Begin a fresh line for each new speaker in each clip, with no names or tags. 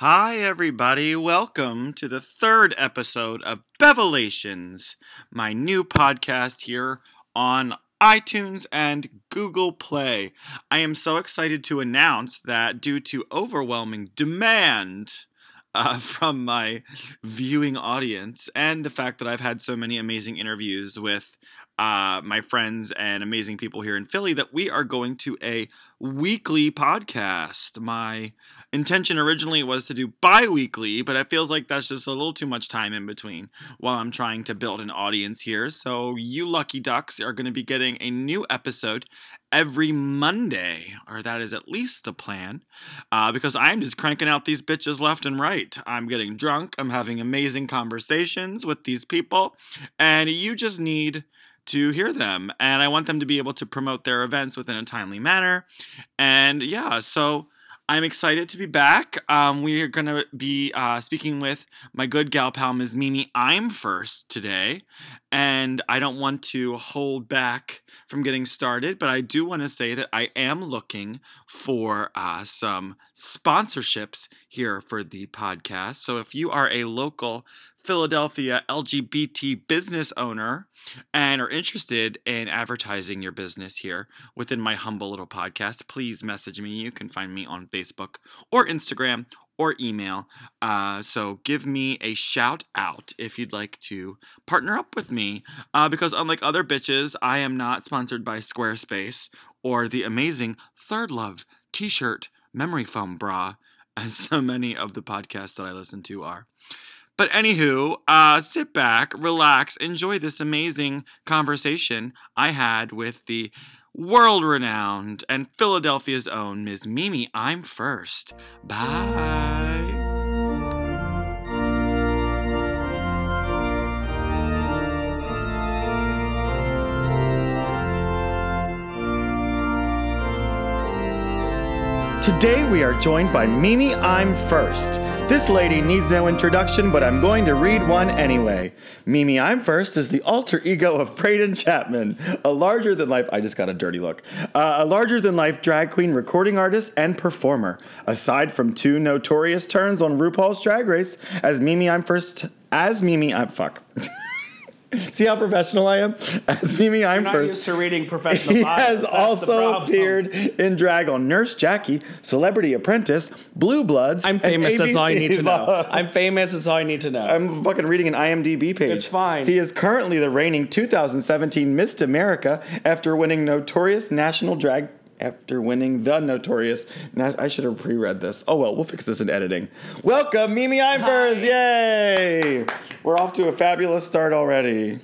Hi, everybody. Welcome to the third episode of Bevelations, my new podcast here on iTunes and Google Play. I am so excited to announce that due to overwhelming demand, uh, from my viewing audience and the fact that I've had so many amazing interviews with uh, my friends and amazing people here in Philly that we are going to a weekly podcast. My intention originally was to do bi weekly, but it feels like that's just a little too much time in between while I'm trying to build an audience here. So, you lucky ducks are going to be getting a new episode every Monday, or that is at least the plan, uh, because I'm just cranking out these bitches left and right. I'm getting drunk, I'm having amazing conversations with these people, and you just need to hear them. And I want them to be able to promote their events within a timely manner. And yeah, so. I'm excited to be back. Um, we are going to be uh, speaking with my good gal pal, Ms. Mimi Imfurst today. And I don't want to hold back from getting started, but I do want to say that I am looking for uh, some sponsorships here for the podcast. So if you are a local Philadelphia LGBT business owner and are interested in advertising your business here within my humble little podcast, please message me. You can find me on Facebook or Instagram or email. Uh, so give me a shout out if you'd like to partner up with me. Uh, because unlike other bitches, I am not sponsored by Squarespace or the amazing Third Love t shirt memory foam bra, as so many of the podcasts that I listen to are. But anywho, uh, sit back, relax, enjoy this amazing conversation I had with the world renowned and Philadelphia's own Ms. Mimi. I'm first. Bye. Today we are joined by Mimi Imfurst. This lady needs no introduction, but I'm going to read one anyway. Mimi Imfurst is the alter ego of Braden Chapman, a larger than life, I just got a dirty look, uh, a larger than life drag queen, recording artist, and performer. Aside from two notorious turns on RuPaul's Drag Race, as Mimi Imfurst, as Mimi I'm, fuck. See how professional I am? As Mimi I'm
not
First.
used to reading professional
He
bios.
has
That's the
also
problem.
appeared in drag on Nurse Jackie, Celebrity Apprentice, Blue Bloods.
I'm
and
famous. That's all you need to know. I'm famous. That's all you need to know.
I'm fucking reading an IMDb page.
It's fine.
He is currently the reigning 2017 Miss America after winning notorious national drag. After winning the notorious, na- I should have pre-read this. Oh well, we'll fix this in editing. Welcome, Mimi Imfurst! Yay! We're off to a fabulous start already.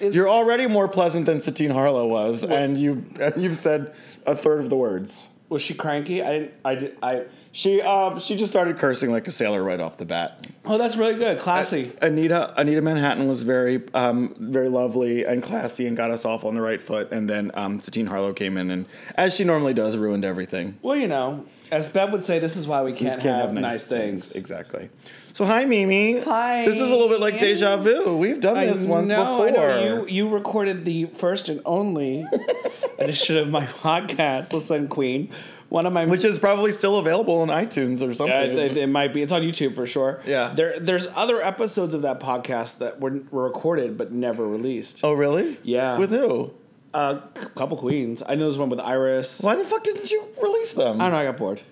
It's-
You're already more pleasant than Satine Harlow was, and you and you've said a third of the words.
was she cranky? I didn't. I did. I.
She um she just started cursing like a sailor right off the bat.
Oh, that's really good. Classy.
Anita Anita Manhattan was very um very lovely and classy and got us off on the right foot, and then um Satine Harlow came in and as she normally does ruined everything.
well, you know, as Bev would say, this is why we can't,
Can't
have, nice, things.
exactly. So hi Mimi.
Hi.
This is a little bit like deja vu. We've done this once
know,
before.
I know. You you recorded the first and only edition of my podcast, Listen Queen. One of my
which is probably still available on iTunes or something.
Yeah, it, it- it might be. It's on YouTube for sure.
Yeah.
There, there's other episodes of that podcast that were, were recorded but never released.
oh really?
Yeah.
With who?
Uh, a couple queens. I know there's one with Iris.
Why the fuck didn't you release them?
I don't know. I got bored.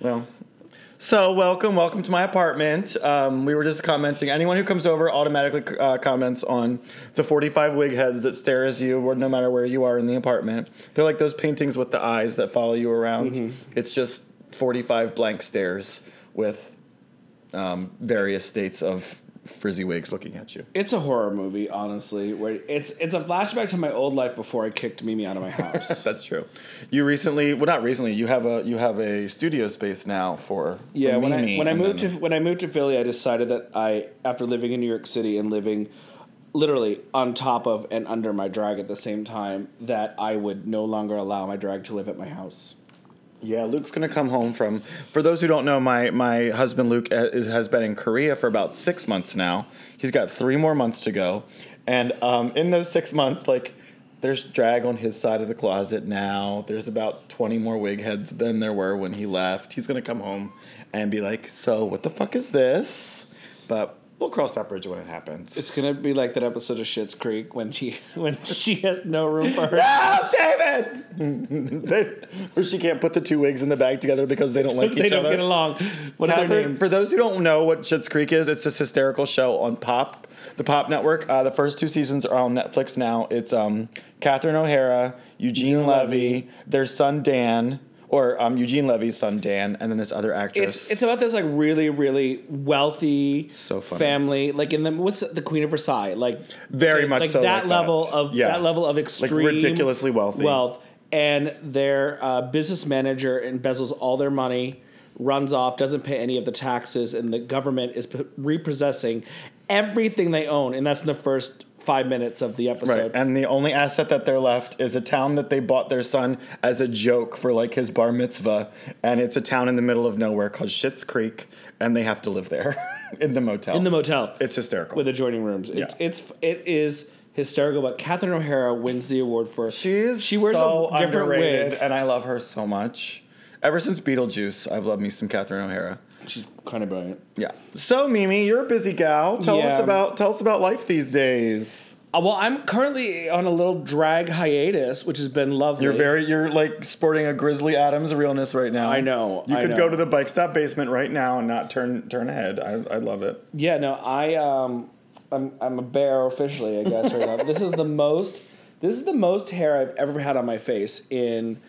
Well, so welcome, welcome to my apartment. Um, we were just commenting. Anyone who comes over automatically uh, comments on the 45 wig heads that stare as you, no matter where you are in the apartment. They're like those paintings with the eyes that follow you around. It's just 45 blank stares with um, various states of frizzy wigs looking at you.
It's a horror movie, honestly. Where it's it's a flashback to my old life before I kicked Mimi out of my house.
That's true. You recently, well, not recently. You have a you have a studio space now for, for
yeah, when I when I moved
then-
to when I moved to Philly, I decided that I after living in New York City and living literally on top of and under my drag at the same time that I would no longer allow my drag to live at my house.
Yeah, Luke's gonna come home from. For those who don't know, my my husband Luke uh, is, has been in Korea for about six months now. He's got three more months to go, and um, in those six months, like There's drag on his side of the closet now. There's about 20 more wig heads than there were when he left. He's to come home and be like, So, what the fuck is this? But we'll cross that bridge when it happens.
It's gonna be like that episode of Schitt's Creek when she when she has no room for her.
No, David! They- Where she can't put the two wigs in the bag together because they don't like
they
each
don't
other.
They don't get along. What
Catherine, for those who don't know what Schitt's Creek is, it's this hysterical show on Pop, the Pop Network. Uh, the first two seasons are on Netflix now. It's um, Catherine O'Hara, Eugene,
Eugene
Levy,
Levy.
their son Dan, or um, Eugene Levy's son Dan, and then this other actress.
It's it's about this like really really wealthy
So funny.
family like in the what's the, Queen of Versailles like
Very much
like
so
that
like
level
that.
of
Yeah.
that level of extreme
ridiculously wealthy.
wealth and their uh, business manager embezzles all their money runs off doesn't pay any of the taxes and the government is p- repossessing everything they own and that's in the first five minutes of the
Right,
episode
and the only asset that they're left is a town that they bought their son as a joke for like his bar mitzvah, and it's a town in the middle of nowhere called Schitt's Creek, and they have to live there in the motel.
in the motel
it's hysterical.
with adjoining rooms. It's
Yeah.
it's it is hysterical. But Catherine O'Hara wins the award for
She's
she wears
so
a different
underrated,
wig.
and I love her so much. Ever since Beetlejuice, I've loved me some Catherine O'Hara.
She's kind of brilliant.
Yeah. So Mimi, you're a busy gal. Tell us about tell us about life these days.
Uh, well, I'm currently on a little drag hiatus, which has been lovely.
You're very you're like sporting a Grizzly Adams realness right now.
I know,
You
I
could
know.
go to the bike stop basement right now and not turn turn ahead. I, I love it.
yeah. No, I um, I'm I'm a bear officially. I guess right now. This is the most. This is the most hair I've ever had on my face in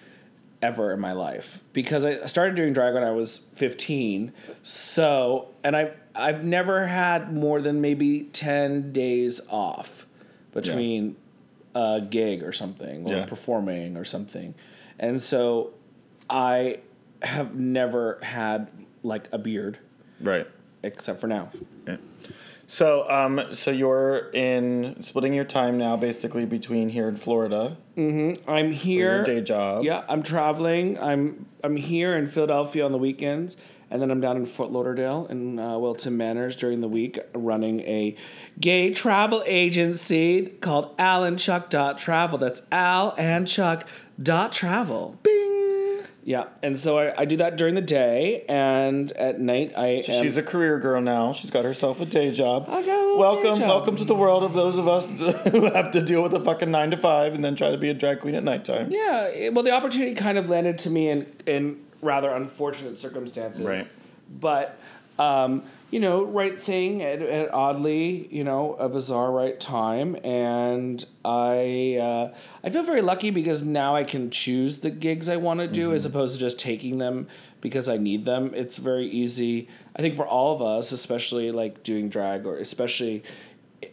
ever in my life because I started doing drag when I was 15. So, and I've, I've never had more than maybe 10 days off between a gig or something or
Yeah.
performing or something. And so I have never had like a beard
Right.
except for now.
Yeah. So um so you're in splitting your time now basically between here and Florida Mm-hmm. I'm
here.
day job.
Yeah, I'm traveling. I'm I'm here in Philadelphia on the weekends, and then I'm down in Fort Lauderdale in uh, Wilton Manors during the week, running a gay travel agency called Al and Chuck dot Travel. That's Al and Chuck dot Travel.
Bing.
Yeah, and so I, I do that during the day, and at night I am.
She's a career girl now. She's got herself a day job.
I got a little
welcome,
day job.
welcome to the world of those of us who have to deal with a fucking nine to five and then try to be a drag queen at nighttime.
Yeah, it- well, the opportunity kind of landed to me in in rather unfortunate circumstances.
Right.
But um, you know, right thing at, at oddly, you know, a bizarre right time, and I uh, I feel very lucky because now I can choose the gigs I want to do as opposed to just taking them because I need them. It's very easy. I think for all of us, especially like doing drag or especially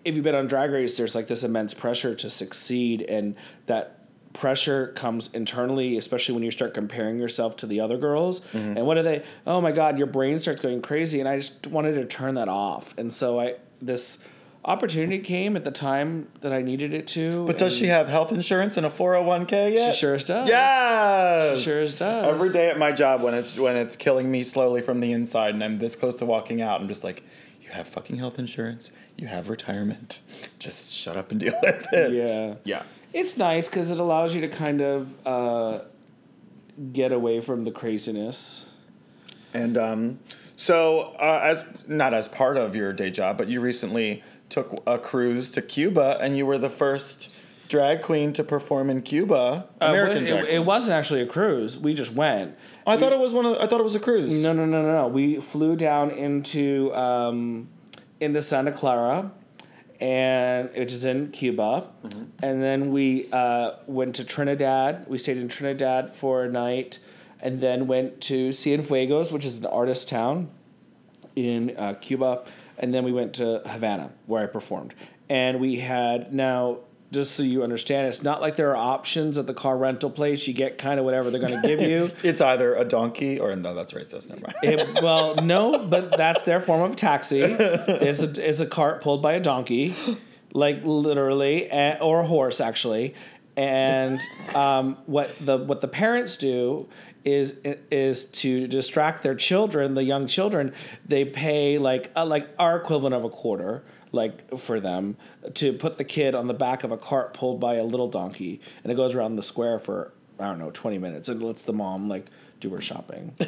if you've been on drag race there's like this immense pressure to succeed and that pressure comes internally especially when you start comparing yourself to the other girls mm-hmm. and what are they oh my god your brain starts going crazy and i just wanted to turn that off and so i this opportunity came at the time that i needed it to
But does she have health insurance and a 401k yet?
she sure does
Yes.
She sure does.
Every day at my job when it's when it's killing me slowly from the inside and I'm this close to walking out, I'm just like, you have fucking health insurance, you have retirement. Just shut up and deal with it.
Yeah.
Yeah.
It's nice because it allows you to kind of uh, get away from the craziness
And um, so, uh, as not as part of your day job, but you recently took a cruise to Cuba, and you were the first drag queen to perform in Cuba, American
Uh,
drag.
it, it wasn't actually a cruise. We just went.
I thought it was one of. I thought it was a cruise.
No, no, no, no, no. We flew down into um, into Santa Clara, and which is in Cuba,
Mm-hmm.
and then we uh, went to Trinidad. We stayed in Trinidad for a night, and then went to Cienfuegos, which is an artist town in uh, Cuba, and then we went to Havana where I performed. And we had now, just so you understand, it's not like there are options at the car rental place. You get kind of whatever they're going to give you.
It's either a donkey or no. That's racist. Never mind.
It, well, no, but that's their form of taxi. It's a, it's a cart pulled by a donkey, like literally, eh, or a horse actually. and um, what the what the parents do is is to distract their children, the young children. They pay like uh, like our equivalent of a quarter, like for them to put the kid on the back of a cart pulled by a little donkey, and it goes around the square for I don't know twenty minutes. It lets the mom like do her shopping.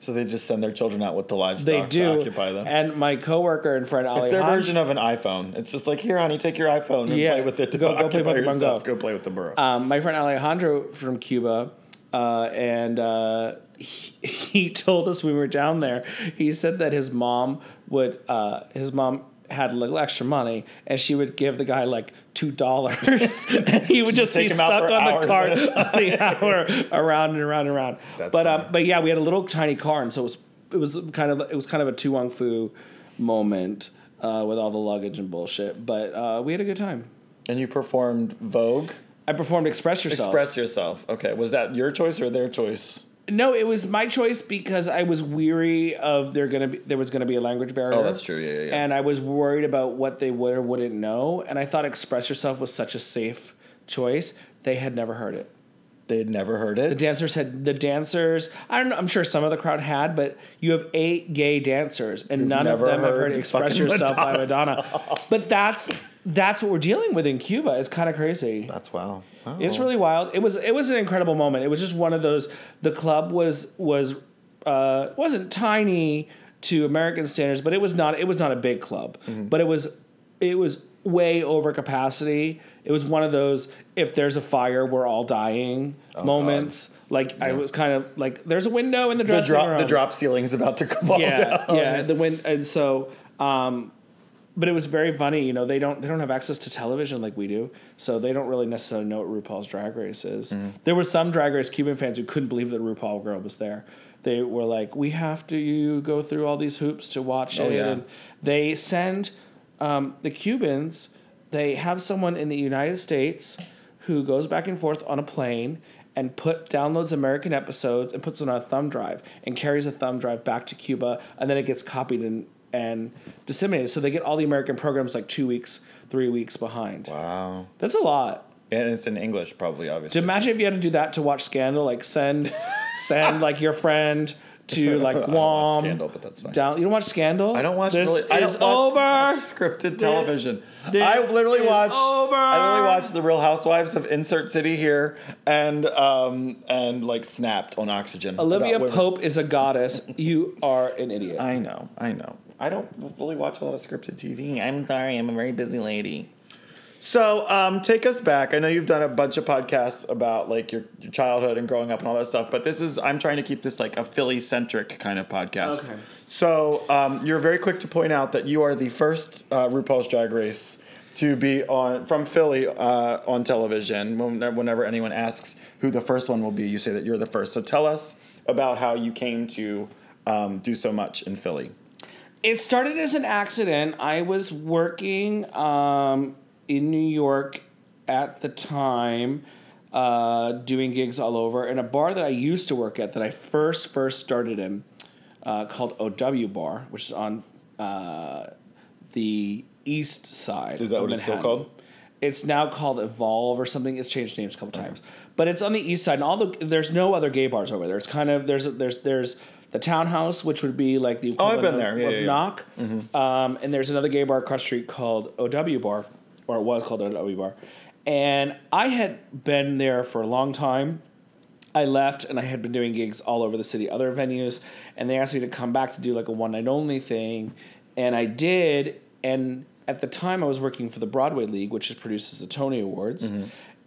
So they just send their children out with the livestock
They
to
do,
occupy them.
and my coworker and friend
it's their
Alejandro.
version of an iPhone. It's just like, here, honey, take your iPhone and
Yeah,
play with it to
go- go play Pokemon
yourself.
Go.
Go play with the burrow.
um, my friend Alejandro from Cuba, uh, and uh, he, he told us we were down there. He said that his mom would, uh, his mom had a little extra money, and she would give the guy like two dollars, and he would just,
take
be stuck on the cart
at
the hour around and around and around.
That's
but um, but yeah, we had a little tiny car, and so it was it was kind of it was kind of a To Wong Foo moment. Uh, with all the luggage and bullshit, but uh, we had a good time.
and you performed Vogue.
I performed "Express Yourself."
Express yourself. Okay. Was that your choice or their choice?
No, it was my choice because I was weary of there gonna be there was gonna be a language barrier.
Oh, that's true. Yeah, yeah, yeah.
And I was worried about what they would or wouldn't know. And I thought "Express Yourself" was such a safe choice. They had never heard it.
They had never heard it.
The dancers had the dancers. I don't know. I'm sure some of the crowd had, but you have eight gay dancers, and none of them have
heard
"Express Yourself" by
Madonna
Madonna. But that's that's what we're dealing with in Cuba. It's kind of crazy.
That's wow. Oh.
It's really wild. It was it was an incredible moment. It was just one of those. The club was was uh, wasn't tiny to American standards, but it was not it was not a big club.
Mm-hmm.
But it was it was way over capacity. It was one of those if there's a fire, we're all dying
Oh,
moments. Like I was kind of like there's a window in the
the
dressing
drop.
room.
The drop ceiling is about to fall
Yeah,
down.
yeah. The wind and so. Um, but it was very funny, you know. They don't they don't have access to television like we do, so they don't really necessarily know what RuPaul's Drag Race is.
Mm-hmm.
There were some Drag Race Cuban fans who couldn't believe that RuPaul girl was there. They were like, "We have to go through all these hoops to watch
Oh,
it."
yeah.
And they send um, the Cubans. They have someone in the United States who goes back and forth on a plane and put downloads American episodes and puts it on a thumb drive and carries a thumb drive back to Cuba and then it gets copied and and disseminated. So they get all the American programs like two weeks, three weeks behind.
Wow.
That's a lot.
And it's in English, probably, obviously.
Imagine if you had to do that to watch Scandal, like send send like your friend to like
I don't watch
Guam.
Scandal, but that's fine.
Down, you don't watch Scandal?
I don't watch.
This
really, I
is
don't watch
over.
scripted television.
this
I literally watch.
over.
I literally watch The Real Housewives of Insert City here, and um and like Snapped on Oxygen.
Olivia. Pope is a goddess. You are an idiot.
I know. I know. I don't really watch a lot of scripted TV. I'm sorry. I'm a very busy lady. So, um, take us back. I know you've done a bunch of podcasts about like your, your childhood and growing up and all that stuff, but this is I'm trying to keep this like a Philly centric kind of podcast.
Okay.
So, um, you're very quick to point out that you are the first uh, RuPaul's Drag Race to be on from Philly uh, on television. Whenever anyone asks who the first one will be, you say that you're the first. So, tell us about how you came to um, do so much in Philly.
It started as an accident. I was working um, in New York at the time, uh, doing gigs all over, in a bar that I used to work at that I first first started in, uh, called OW Bar, which is on uh, the east side.
Is that
of
what it's still
Manhattan.
called?
It's now called Evolve or something. It's changed names a couple times, but it's on the east side. And all the there's no other gay bars over there. It's kind of there's there's there's the townhouse, which would be like the
Oh, I've been
of,
there. Yeah,
of
yeah, yeah.
Knock. Um, and there's another gay bar across the street called OW Bar, or it was called OW Bar. And I had been there for a long time. I left and I had been doing gigs all over the city, other venues, and they asked me to come back to do like a one night only thing, and I did. And at the time, I was working for the Broadway League, which produces the Tony Awards,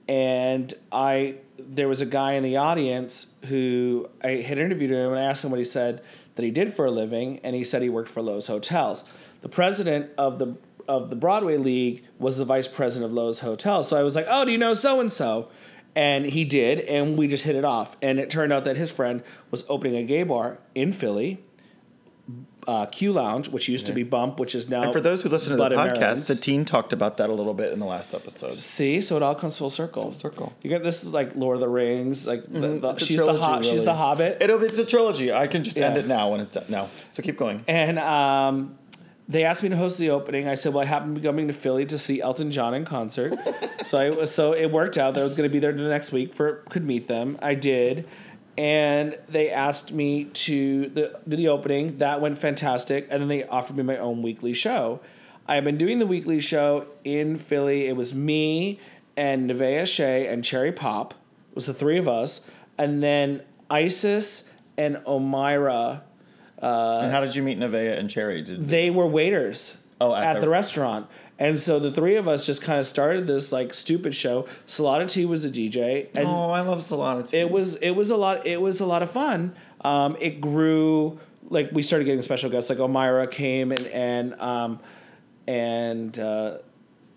and I there was a guy in the audience who I had interviewed him, and I asked him what he said that he did for a living, and he said he worked for Loews Hotels. The president of the of the Broadway League was the vice president of Loews Hotels, so I was like, "Oh, do you know so and so?" And he did, and we just hit it off. And it turned out that his friend was opening a gay bar in Philly, uh, Q Lounge, which used to be Bump, which is now.
And for those who listen to the podcast. Satine talked about that a little bit in the last episode.
See, so it all comes full circle.
Full circle.
You get this is like Lord of the Rings, like the, the,
a
she's the
trilogy,
ho- she's the Hobbit,
It'll be it's a trilogy. I can just end it now when it's done. No, so keep going.
and um, they asked me to host the opening. I said, "Well, I happen to be coming to Philly to see Elton John in concert." so I was so it worked out that I was going to be there the next week for could meet them. I did, and they asked me to the, do the opening. That went fantastic, and then they offered me my own weekly show. I've been doing the weekly show in Philly. It was me and Nevaeh Shea and Cherry Pop. It was the three of us, and then Isis and Omira.
Uh, and how did you meet Nevaeh and Cherry? Did
They were waiters
Oh, at
at,
the-
the, restaurant. And so the three of us just kind of started this like stupid show. Salada T was a DJ, and
oh, I love Solana.
it was it was a lot it was a lot of fun. Um, it grew like we started getting special guests like Omira came and and um, and uh,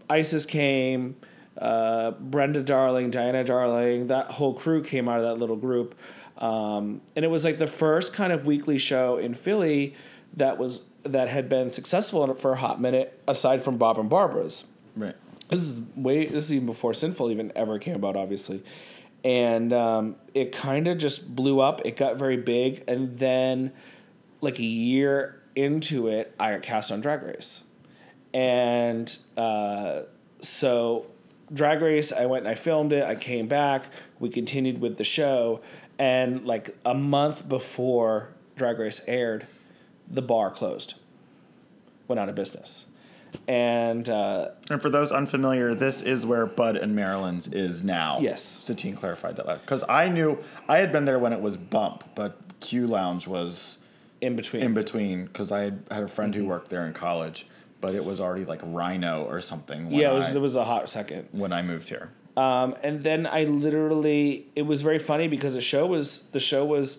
Isis came, uh, Brenda Darling, Diana Darling, that whole crew came out of that little group, um, and it was like the first kind of weekly show in Philly that was that had been successful for a hot minute aside from Bob and Barbara's.
Right.
this is way this is even before sinful even ever came about obviously. And um, it kind of just blew up. It got very big. And then like a year into it i got cast on drag race. And uh, so drag race i went and i filmed it. I came back. We continued with the show. And like a month before drag race aired the bar closed went out of business and uh,
And for those unfamiliar, this is where Bud and Marilyn's is now.
Yes.
Satine clarified that because I knew I had been there when it was Bump, but Q Lounge was
in between.
in between because I had, had a friend who worked there in college, but it was already like Rhino or something. When
yeah, it was,
I,
there was a hot second.
when I moved here.
Um, and then I literally, it was very funny because the show was the show was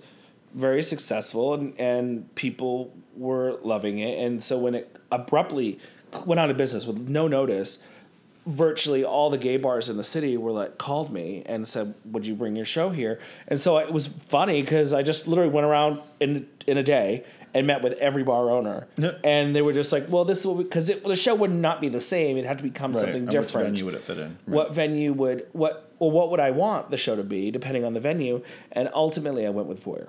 very successful and, and people were loving it. And so when it abruptly went out of business with no notice, virtually all the gay bars in the city were like called me and said, "Would you bring your show here?" And so it was funny because I just literally went around in in a day and met with every bar owner,
Yeah.
and they were just like, "Well, this will because the show would not be the same; it had to become something
And
different."
Which venue would it fit in? Right.
what venue would what or what would I want the show to be depending on the venue and ultimately I went with voyeur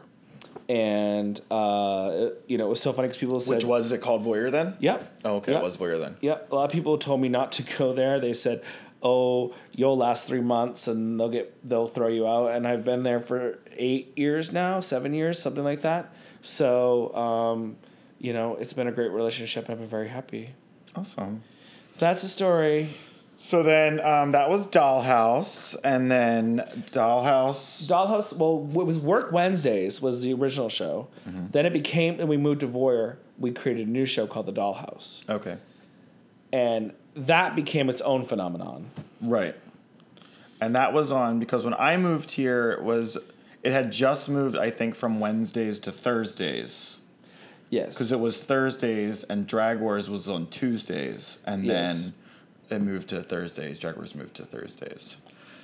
and uh, you know it was so funny because people said
Which was it called Voyeur then?
yep
Oh, okay.
yep,
It was Voyeur then.
yep a lot of people told me not to go there they said oh you'll last three months and they'll get they'll throw you out and I've been there for eight years now seven years something like that so um, you know it's been a great relationship I've been very happy
Awesome.
so that's the story
So then um, that was Dollhouse, and then Dollhouse.
Dollhouse. Well, it was Work Wednesdays was the original show.
Mm-hmm.
Then it became, and we moved to Voyeur. We created a new show called The Dollhouse,
Okay.
and that became its own phenomenon.
Right. And that was on because when I moved here, it was it had just moved, I think, from Wednesdays to Thursdays.
Yes,
Because it was Thursdays and Drag Wars was on Tuesdays. And
Yes.
then it moved to Thursdays. Drag Wars moved to Thursdays.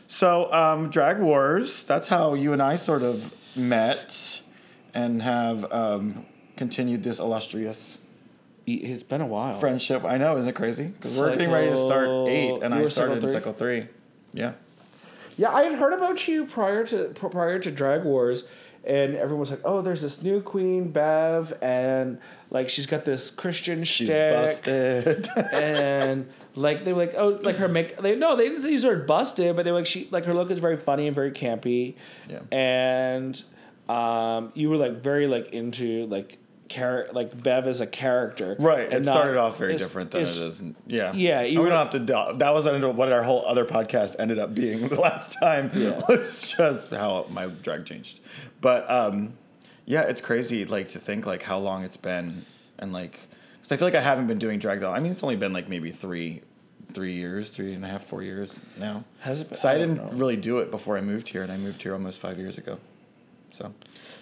So, um, Drag Wars, that's how you and I sort of met and have um, continued this illustrious
it's been a while.
friendship. I know, isn't it crazy? Because we're getting ready to start eight, and I started
cycle
in cycle three. Yeah.
Yeah, I had heard about you prior to prior to Drag Wars, and everyone was like, "Oh, there's this new queen, Bev, and like she's got this Christian
She's
shtick."
busted.
and like they were like oh like her make they no they didn't use her busted but they were like she like her look is very funny and very campy
Yeah.
and um you were like very like into like char- like Bev as a character
right. It
not-
started off very different than
it's-
is. Yeah.
Yeah, you
we
were-
don't have to. do- That was what our whole other podcast ended up being the last time.
Yeah.
Was just how my drag changed. But um, yeah, it's crazy like to think like how long it's been and like because I feel like I haven't been doing drag though. I mean, it's only been like maybe three. Three years, three and a half, four years now.
Has it been-
So I,
I
didn't
know.
really do it before I moved here, and I moved here almost five years ago. So,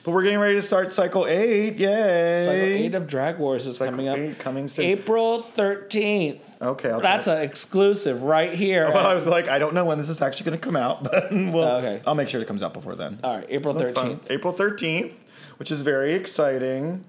but we're getting ready to start cycle eight. Yay!
Cycle eight of Drag Wars is
Cycle
coming up
coming soon.
April thirteenth.
Okay, okay.
That's an exclusive right here.
Well, I was like, I don't know when this is actually going to come out, but we'll,
Okay.
I'll make sure it comes out before then.
All right, April thirteenth.
April 13th, which is very exciting.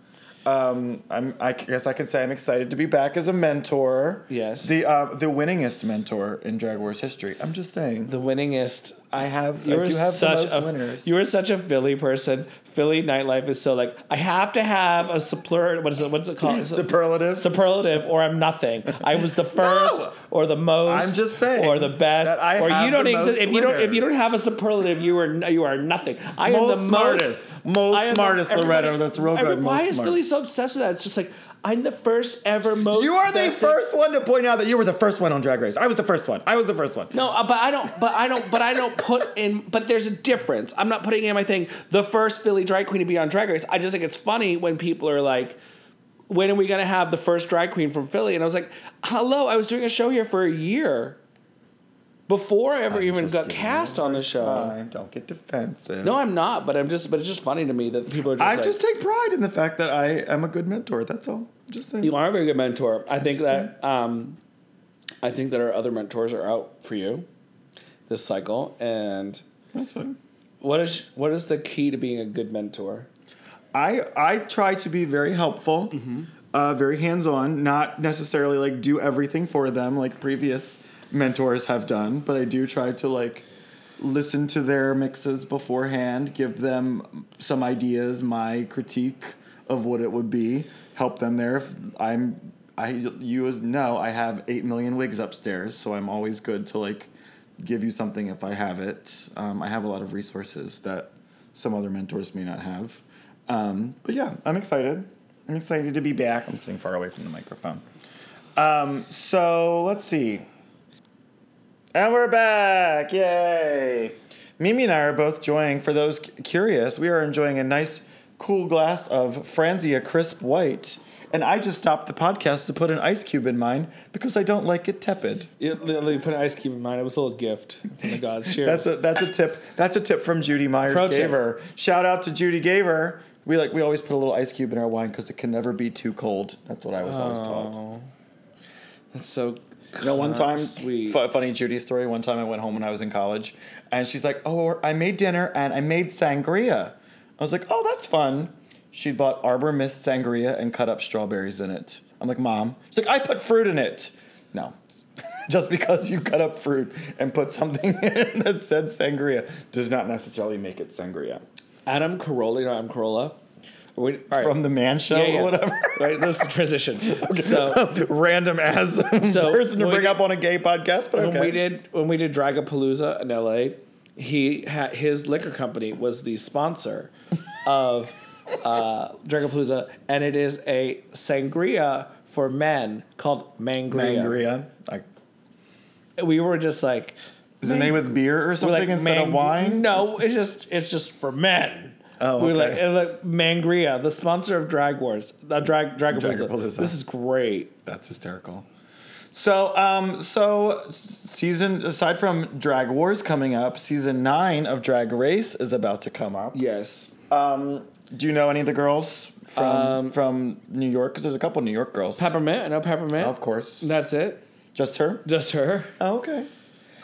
Um, I'm, I guess I can say I'm excited to be back as a mentor.
Yes.
The uh, the winningest mentor in Drag Wars history. I'm just saying.
The winningest
I have.
You
I do have the
such
most
a
winners.
you were such a Philly person. Philly nightlife is so like I have to have a superlative. What is it? What's it called?
superlative.
superlative or I'm nothing. I was the first
No.
or the most.
I'm just saying
or the best.
that I
or
have
you don't
the
exist.
most
If you don't, if you don't have a superlative, you are you are nothing. I am the
smartest.
most.
Most
I am the-
smartest,
everybody-
Loretto. That's real good.
every- Why
Most
is. Philly so obsessed with that? It's just like I'm the first ever most.
You are the first one to point out that you were the first one on Drag Race. I was the first one. I was the first one.
No, uh, but I don't. But I don't. But I don't put in. But there's a difference. I'm not putting in my thing. The first Philly drag queen to be on Drag Race. I just think it's funny when people are like, "When are we gonna have the first drag queen from Philly?" And I was like, "Hello, I was doing a show here for a year before I ever
I'm
even got cast on the show."
time. Don't get defensive.
No, I'm not. But I'm just. But it's just funny to me that people are just.
I
like,
just take pride in the fact that I am a good mentor. That's all. Just saying.
You are a very good mentor. I think that. Um, I think that our other mentors are out for you this cycle, and
That's fine.
what is what is the key to being a good mentor?
I I try to be very helpful, uh, very hands on, not necessarily like do everything for them like previous mentors have done, but I do try to like listen to their mixes beforehand, give them some ideas, my critique of what it would be, help them there. If I'm I you as know I have eight million wigs upstairs, so I'm always good to like give you something if I have it. Um, I have a lot of resources that some other mentors may not have. Um, but yeah, I'm excited. I'm excited to be back. I'm sitting far away from the microphone. Um, so let's see. And we're back. Yay. Mimi and I are both enjoying, for those curious, we are enjoying a nice, cool glass of Franzia Crisp White. And I just stopped the podcast to put an ice cube in mine because I don't like it tepid.
Let me put an ice cube in mine. It was a little gift from the gods. Cheers.
That's a that's a tip. That's a tip from Judy Myers
Pro tip.
Gaver. Shout out to Judy Gaver. We like we always put a little ice cube in our wine because it can never be too cold. That's what I was always taught.
Oh, that's so.
You know, one time,
sweet.
fu- funny Judy story. One time I went home when I was in college, and she's like, "Oh, I made dinner and I made sangria." I was like, "Oh, that's fun." She bought Arbor Mist sangria and cut up strawberries in it. I'm like, "Mom," she's like, "I put fruit in it." No, just because you cut up fruit and put something in that said sangria does not necessarily make it sangria.
Adam Carolla, Adam Carolla? We, right.
From the Man Show
Yeah, yeah.
or whatever.
right, this is transition. So
Random ass
So,
person to bring
we-
up on a gay podcast, but
when
okay.
we did when we did Dragapalooza in LA, he had his liquor company was the sponsor of uh, Dragapalooza, and it is a sangria for men called Mangria.
Mangria. Like,
We were just like,
is it made with beer or something
like
instead of wine?
No, it's just it's just for men.
Oh,
We're like,
okay.
and like Mangria, the sponsor of Drag Wars, uh, Drag. Dragapalooza. This is great.
That's hysterical. So, um, so season aside from Drag Wars coming up, season nine of Drag Race is about to come up.
Yes.
Um, do you know any of the girls from
Um,
from New York? Because there's a couple New York girls.
Peppermint. I know Peppermint.
of course.
That's it.
Just her.
Just her.
Oh, okay.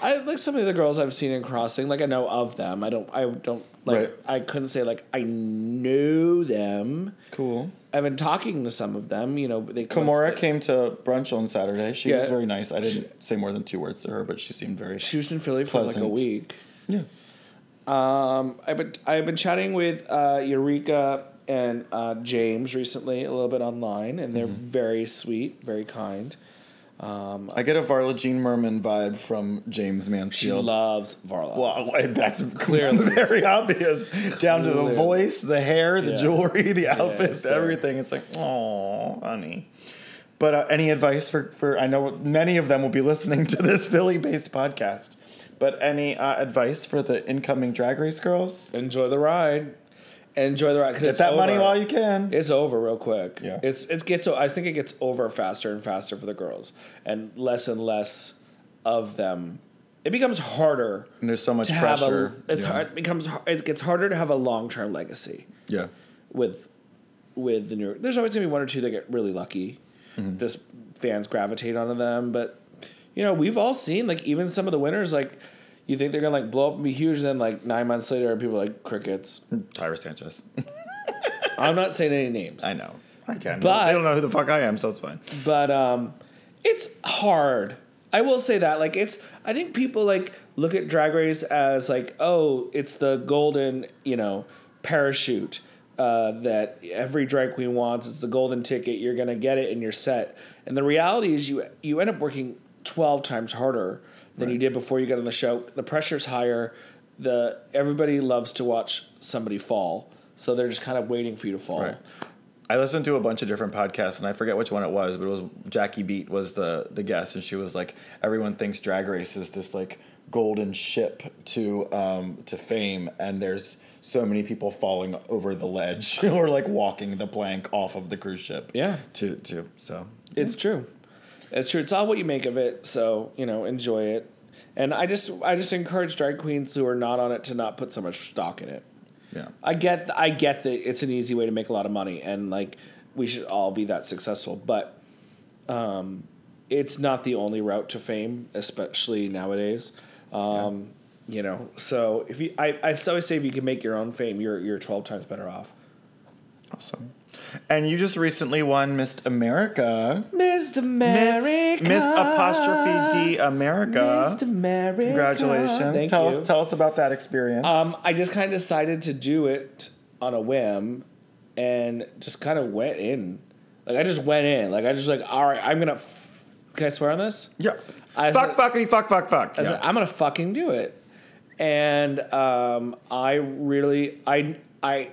I like some of the girls I've seen in Crossing. Like I know of them. I don't. I don't like.
Right.
I couldn't say like I know them.
Cool.
I've been talking to some of them. You know, they they-
came to brunch on Saturday. She
Yeah.
was very nice. I didn't say more than two words to her, but she seemed very.
She was in Philly for like a week.
Yeah.
Um, I've been I've been chatting with uh, Eureka and uh, Jaymes recently a little bit online, and
Mm-hmm.
they're very sweet, very kind.
I get a Varla Jean Merman vibe from
Jaymes
Mansfield.
She loves Varla.
Well, that's
Clearly.
very obvious. Down to the voice, the hair, the
Yeah.
jewelry, the outfits,
it's
everything. It's like, oh, honey. But uh, any advice for, for, I know many of them will be listening to this Philly based podcast, but any uh, advice for the incoming drag race girls?
Enjoy the ride. Enjoy the ride because
Get
it's
that money while you can.
It's over real quick.
Yeah.
It's it gets I think it gets over faster and faster for the girls and less and less of them. It becomes harder
and there's so much pressure.
a it's
yeah.
hard it becomes it gets harder to have a long-term legacy
Yeah.
with with the new there's always going to be one or two that get really lucky.
Mm-hmm.
Just fans gravitate onto them, but you know, we've all seen like even some of the winners like you think they're to like blow up and be huge then like 9 months later people are like crickets.
Tyra Sanchez.
I'm not saying any names.
I know. I can.
But-
I don't know who the fuck I am, so it's fine.
but um, it's hard. I will say that like it's I think people like look at drag race as like oh it's the golden you know parachute uh, that every drag queen wants it's the golden ticket you're gonna get it and you're set and the reality is you you end up working 12 times harder than you did before you got on the show the pressure's higher the everybody loves to watch somebody fall so they're just kind of waiting for you to fall
Right. I listened to a bunch of different podcasts, and I forget which one it was, but it was Jackie Beat was the the guest, and she was like, everyone thinks Drag Race is this like golden ship to um, to fame, and there's so many people falling over the ledge or like walking the plank off of the cruise ship.
Yeah.
To to so
It's true. It's true. It's all what you make of it. So you know, enjoy it. And I just, I just encourage drag queens who are not on it to not put so much stock in it.
yeah.
I get, I get that it's an easy way to make a lot of money, and like we should all be that successful. But, um, it's not the only route to fame, especially nowadays. Um, You know, so if you, I, I always say if you can make your own fame, you're you're twelve times better off.
Awesome. And you just recently won Miss America.
Miss
Miss, Miss apostrophe D America.
Miss America.
Congratulations.
Thank
tell
you.
us tell us about that experience.
Um, I just kind of decided to do it on a whim, and just kind of went in. Like I just went in. Like I just like, all right, I'm gonna. F- Can I swear on this?
yeah.
I
fuck fuckity fuck fuck fuck.
I
Yeah.
said, I'm gonna fucking do it. And um, I really, I, I,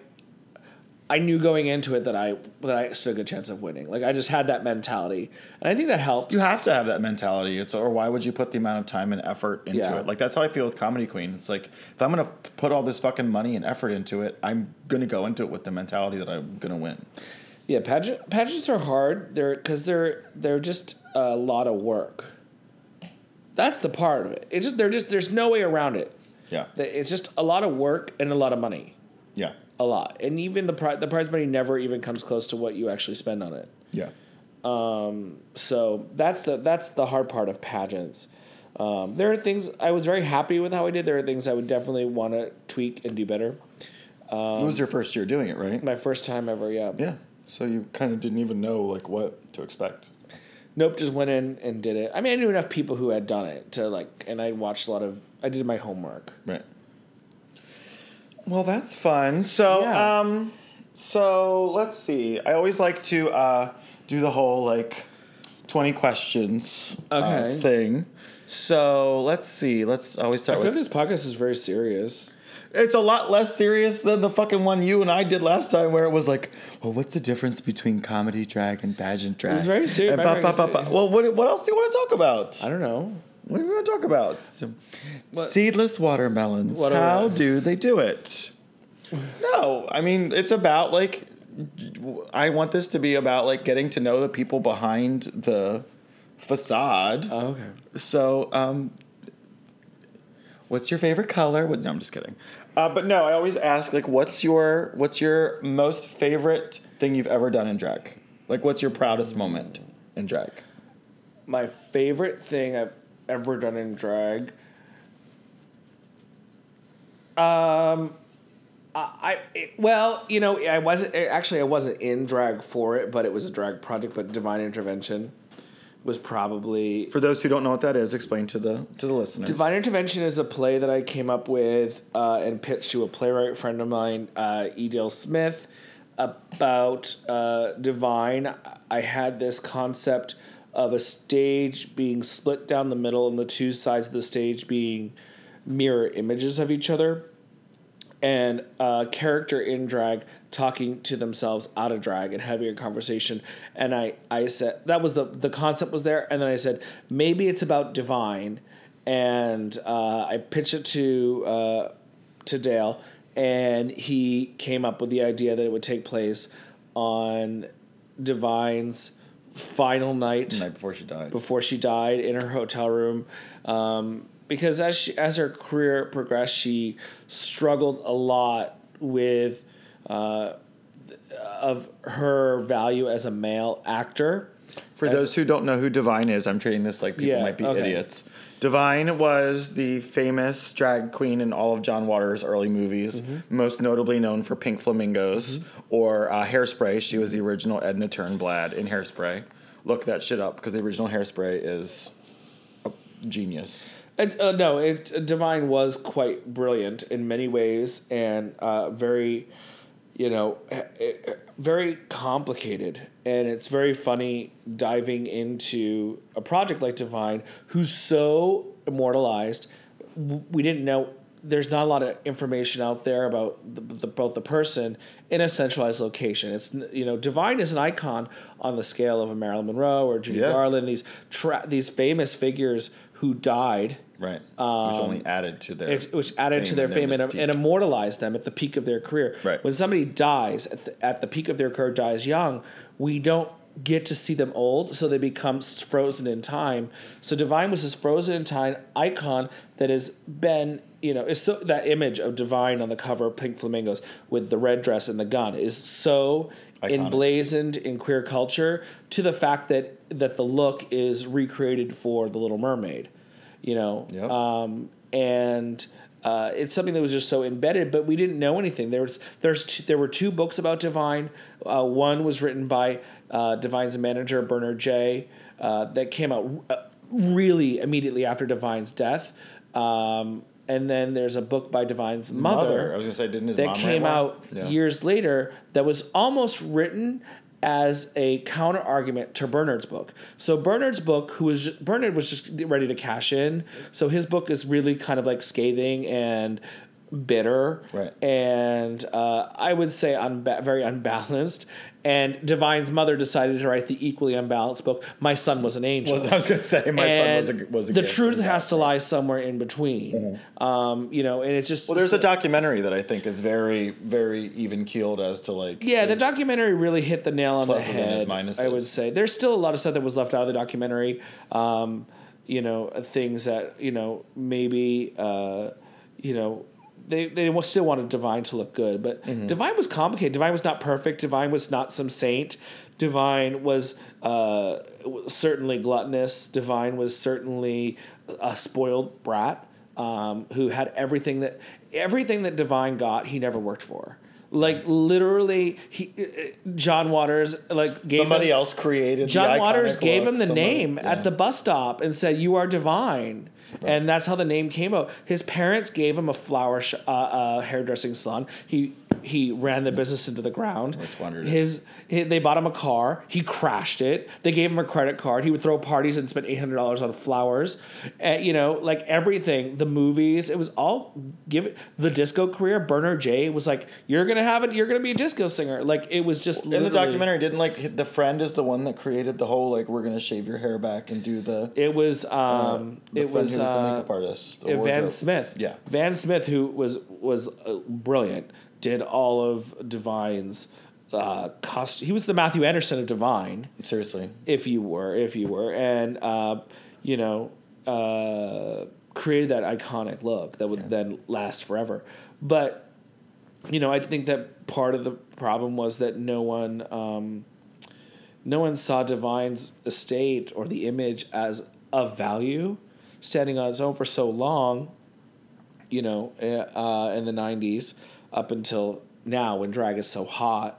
I knew going into it that I that I stood a good chance of winning. Like I just had that mentality, and I think that helps.
You have to have that mentality. It's or why would you put the amount of time and effort into
Yeah.
it? Like that's how I feel with Comedy Queen. It's like if I'm gonna put all this fucking money and effort into it, I'm gonna go into it with the mentality that I'm gonna win.
Yeah, pageant pageants are hard. They're because they're they're just a lot of work. That's the part of it. It's just they're just there's no way around it.
Yeah.
It's just a lot of work and a lot of money,
Yeah.
A lot, and even the prize the prize money never even comes close to what you actually spend on it.
Yeah.
So that's the that's the hard part of pageants. Um, there are things I was very happy with how I did. There are things I would definitely want to tweak and do better.
it was your first year doing it, right?
My first time ever, yeah.
Yeah. So you kind of didn't even know like what to expect.
Nope, just went in and did it. I mean, I knew enough people who had done it to like, and I watched a lot of. I did my homework.
Right. Well, that's fun. So,
Yeah.
um, so let's see. I always like to uh, do the whole like twenty questions uh, thing. So let's see. Let's always start.
I
start
feel
with.
this podcast is very serious.
It's a lot less serious than the fucking one you and I did last time, where it was like, "Well, what's the difference between comedy drag and pageant drag?"
was very serious,
And
very
pa- pa- pa- pa-
serious.
Well, what, what else do you want to talk about?
I don't know.
What are we going to talk about?
What-
seedless watermelons.
What
How do they do it? no, I mean it's about like I want this to be about like getting to know the people behind the facade.
Oh, okay.
So, um, what's your favorite color? What, no, I'm just kidding. Uh, but no, I always ask like, what's your what's your most favorite thing you've ever done in drag? Like, what's your proudest moment in drag?
My favorite thing I've ever done in drag. Um, I, it- well, you know, I wasn't actually I wasn't in drag for it, but it was a drag project. But Divine Intervention was probably
For those who don't know what that is, explain to the to the listeners.
Divine Intervention is a play that I came up with uh, and pitched to a playwright friend of mine, uh, Edale Smith, about uh, Divine. I had this concept of a stage being split down the middle and the two sides of the stage being mirror images of each other and a character in drag talking to themselves out of drag and having a conversation. And i i said that was the the concept was there. And then i said maybe it's about divine. And uh, i pitched it to uh, to dale. And he came up with the idea that it would take place on divine's final night
the night before she died.
before she died in her hotel room. Um, because as she, as her career progressed, she struggled a lot with uh, of her value as a male actor.
For
As-
those who don't know who Divine is, I'm treating this like people
Yeah,
might be
okay.
idiots. Divine was the famous drag queen in all of John Waters' early movies,
Mm-hmm.
most notably known for Pink Flamingos or uh, Hairspray. She was the original Edna Turnblad in Hairspray. Look that shit up because the original Hairspray is a genius.
It, uh, no, it Divine was quite brilliant in many ways and uh, very, you know, eh, eh, very complicated. And it's very funny diving into a project like Divine, who's so immortalized. We didn't know. There's not a lot of information out there about the, the, about the person in a centralized location. It's you know, Divine is an icon on the scale of a Marilyn Monroe or Judy
Yeah.
Garland. These tra- these famous figures who died
Right. which um, only added to their
which added to their
and
fame and, and immortalized them at the peak of their career.
Right.
When somebody dies at the, at the peak of their career, dies young, we don't get to see them old, so they become frozen in time. So Divine was this frozen in time icon that has been, you know, is so that image of Divine on the cover of Pink Flamingos with the red dress and the gun is so
Iconic.
emblazoned in queer culture to the fact that that the look is recreated for the Little Mermaid. You know,
Yep.
um, and uh, it's something that was just so embedded, but we didn't know anything. There was there's two, there were two books about Divine. Uh, one was written by uh, Divine's manager Bernard Jay. Uh, that came out uh, really immediately after Divine's death. Um, and then there's a book by Divine's mother,
Mother. I was gonna say, didn't his
that came out
Yeah.
years later that was almost written as a counter argument to Bernard's book. So Bernard's book, who was Bernard was just ready to cash in. So his book is really kind of like scathing and bitter,
Right.
And uh, I would say unba- very unbalanced. And Divine's mother decided to write the equally unbalanced book. My son was an angel
Was, I was gonna say my
and
son was a was a
the truth has to lie somewhere in between. Um, you know, and it's just
Well, there's a documentary that I think is very very even keeled as to like
yeah. The documentary really hit the nail on the
pluses and his
head. I would say there's still a lot of stuff that was left out of the documentary. Um, you know, things that you know maybe uh, you know. They, they still wanted Divine to look good, but
Mm-hmm.
Divine was complicated. Divine was not perfect. Divine was not some saint. Divine was uh, certainly gluttonous. Divine was certainly a spoiled brat um, who had everything that everything that Divine got. He never worked for. Like literally, he uh, John Waters like gave
somebody
him,
else created. the
John Waters gave
look.
him the
Somebody-
name
yeah.
at the bus stop and said, "You are divine." And that's how the name came out. His parents gave him a flower sh- uh, uh, hairdressing salon. He he ran the business into the ground.
I squandered it.
His, hi- they bought him a car. He crashed it. They gave him a credit card. He would throw parties and spend eight hundred dollars on flowers. Uh, you know, like everything. The movies. It was all give it the disco career. Bernard Jay was like, "You're gonna have it. You're gonna be a disco singer." Like it was just
in the documentary didn't like the friend is the one that created the whole like we're gonna shave your hair back and do the
It was um,
uh,
it was,
who was the
uh,
makeup artist the
uh, Van. Smith.
Yeah.
Van Smith, who was was uh, brilliant, did all of Divine's uh, cost. He was the Mathu Andersen of Divine,
seriously
if you were, if you were, and uh, you know, uh, created that iconic look that would then last forever. But you know, I think that part of the problem was that no one. Um, no one saw Divine's estate or the image as a value, standing on its own for so long, you know, uh, in the 90s up until now when drag is so hot.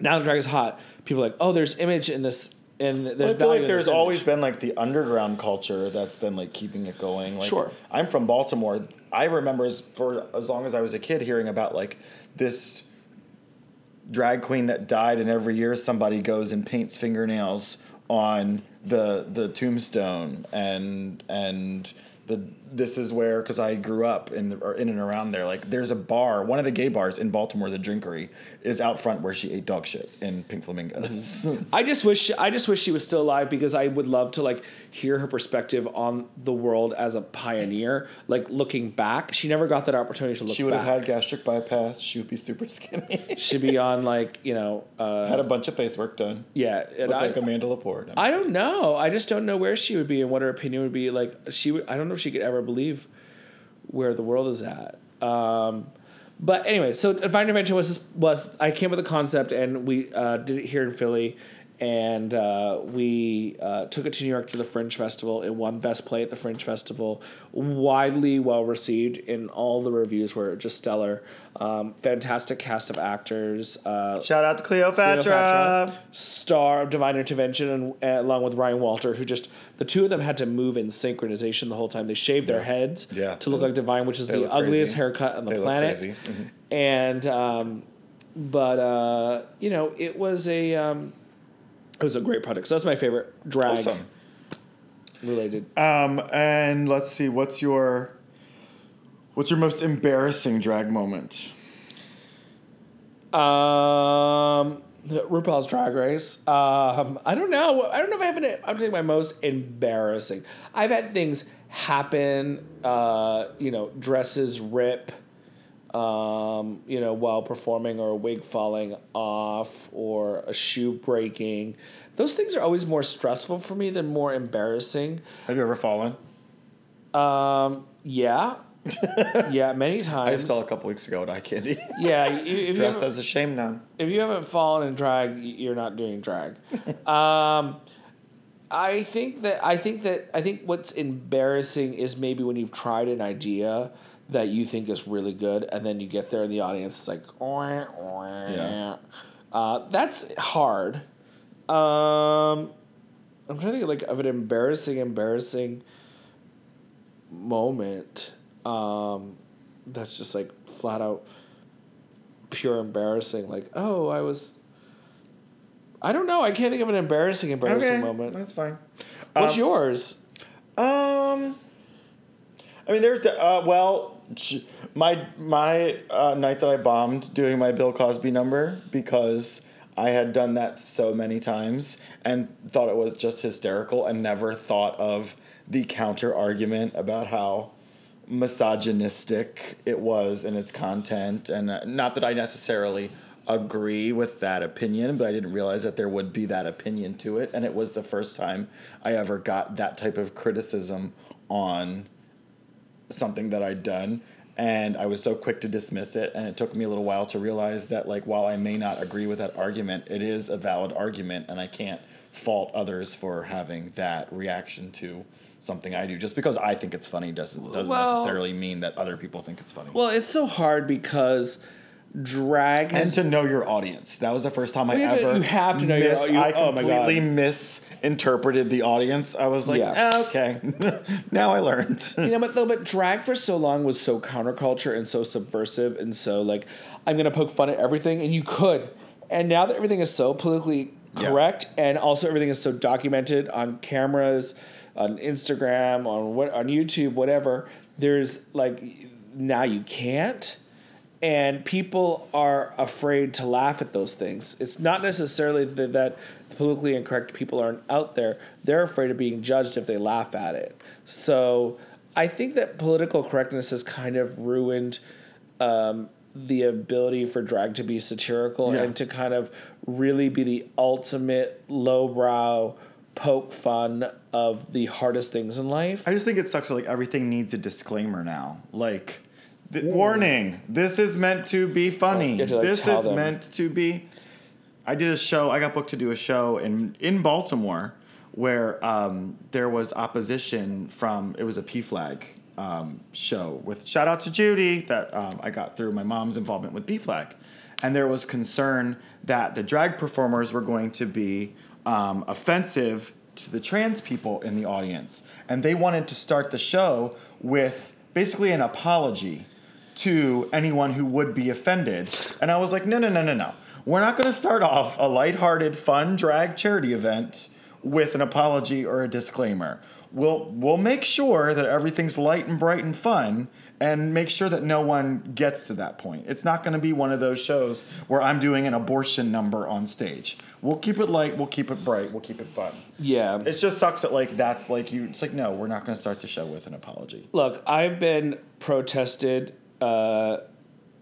Now that drag is hot, people are like, oh, there's image in this. And there's
I feel like there's
this image."
always been like the underground culture that's been like keeping it going. Like,
Sure.
I'm from Baltimore. I remember as, for as long as I was a kid hearing about like this drag queen that died, and every year somebody goes and paints fingernails on the the tombstone, and and the this is where because I grew up in the, or in and around there. Like there's a bar, one of the gay bars in Baltimore, the Drinkery, is out front where she ate dog shit in Pink Flamingos.
I just wish I just wish she was still alive because I would love to like hear her perspective on the world as a pioneer. Like looking back, she never got that opportunity to look.
She would have had gastric bypass. She would be super skinny.
She'd be on like you know. Uh,
had a bunch of face work done.
yeah, and I,
like Amanda Lepore.
I don't know. I just don't know where she would be and what her opinion would be. Like she, would, I don't know if she could ever believe where the world is at. Um, but anyway, so Divine Intervention was was I came with a concept and we uh, did it here in Philly, and uh, we uh, took it to New York to the Fringe Festival. It won Best Play at the Fringe Festival. Widely well received in all the reviews were just stellar. Um, fantastic cast of actors. Uh,
Shout out to Cleopatra.
Cleopatra, star of Divine Intervention, and uh, along with Ryan Walter, who just the two of them had to move in synchronization the whole time. They shaved their heads
Yeah.
to look like Divine, which is the ugliest
crazy.
haircut on the
They
planet.
Mhm.
And um, but uh, you know, it was a um, it was a great project. So that's my favorite drag
Awesome.
related.
Um, and let's see, what's your what's your most embarrassing drag moment?
Um, RuPaul's Drag Race. Um, I don't know. I don't know if I have an. I'm think my most embarrassing. I've had things happen. Uh, you know, dresses rip. Um, you know, while performing, or a wig falling off, or a shoe breaking. Those things are always more stressful for me than more embarrassing.
Have you ever fallen?
Um, yeah, yeah, many times.
I just fell a couple weeks ago at Eye Candy.
yeah, you- you
Dressed
ever-
as a shame nun.
if you haven't fallen in drag, you're not doing drag. um, I think that I think that I think what's embarrassing is maybe when you've tried an idea that you think is really good, and then you get there in the audience, it's like, "Wah, wah."
Yeah.
uh, that's hard. Um, I'm trying to think like of an embarrassing, embarrassing moment. Um, that's just like flat out pure embarrassing. Like, oh, I was. I don't know. I can't think of an embarrassing, embarrassing moment.
that's fine.
What's
Um,
yours?
Um, I mean, there's uh, well, my my uh, night that I bombed doing my Bill Cosby number because I had done that so many times and thought it was just hysterical and never thought of the counter argument about how misogynistic it was in its content. And uh, not that I necessarily agree with that opinion but I didn't realize that there would be that opinion to it. And it was the first time I ever got that type of criticism on something that I'd done and I was so quick to dismiss it and it took me a little while to realize that like while I may not agree with that argument it is a valid argument and I can't fault others for having that reaction to something I do just because I think it's funny doesn't doesn't
Well-
necessarily mean that other people think it's funny.
Well, it's so hard because drag
and to know your audience. That was the first time I
you have to-
ever
you have to know your-
miss-
you-
I
oh my God.
completely misinterpreted the audience. I was like,
Yeah.
"Ah, okay. now I learned.
you know, but though, but drag for so long was so counterculture and so subversive and so like, I'm gonna poke fun at everything, and you could, and now that everything is so politically
Yeah.
correct, and also everything is so documented on cameras, on Instagram, on what on YouTube, whatever. There's like now you can't. And people are afraid to laugh at those things. It's not necessarily that, that the politically incorrect people aren't out there. They're afraid of being judged if they laugh at it. So I think that political correctness has kind of ruined um, the ability for drag to be satirical
Yeah.
and to kind of really be the ultimate lowbrow poke fun of the hardest things in life.
I just think it sucks that like everything needs a disclaimer now. Like, th- warning: this is meant to be funny.
To, like,
this is
them.
meant to be. I did a show. I got booked to do a show in in Baltimore where um, there was opposition from. It was a PFLAG um, show with shout out to Judy that um, I got through my mom's involvement with PFLAG, and there was concern that the drag performers were going to be um, offensive to the trans people in the audience, and they wanted to start the show with basically an apology to anyone who would be offended. And I was like, no, no, no, no, no. We're not going to start off a lighthearted, fun drag charity event with an apology or a disclaimer. We'll we'll make sure that everything's light and bright and fun and make sure that no one gets to that point. It's not going to be one of those shows where I'm doing an abortion number on stage. We'll keep it light, we'll keep it bright, we'll keep it fun.
Yeah.
It just sucks that like that's like you it's like no, we're not going to start the show with an apology.
Look, I've been protested, uh,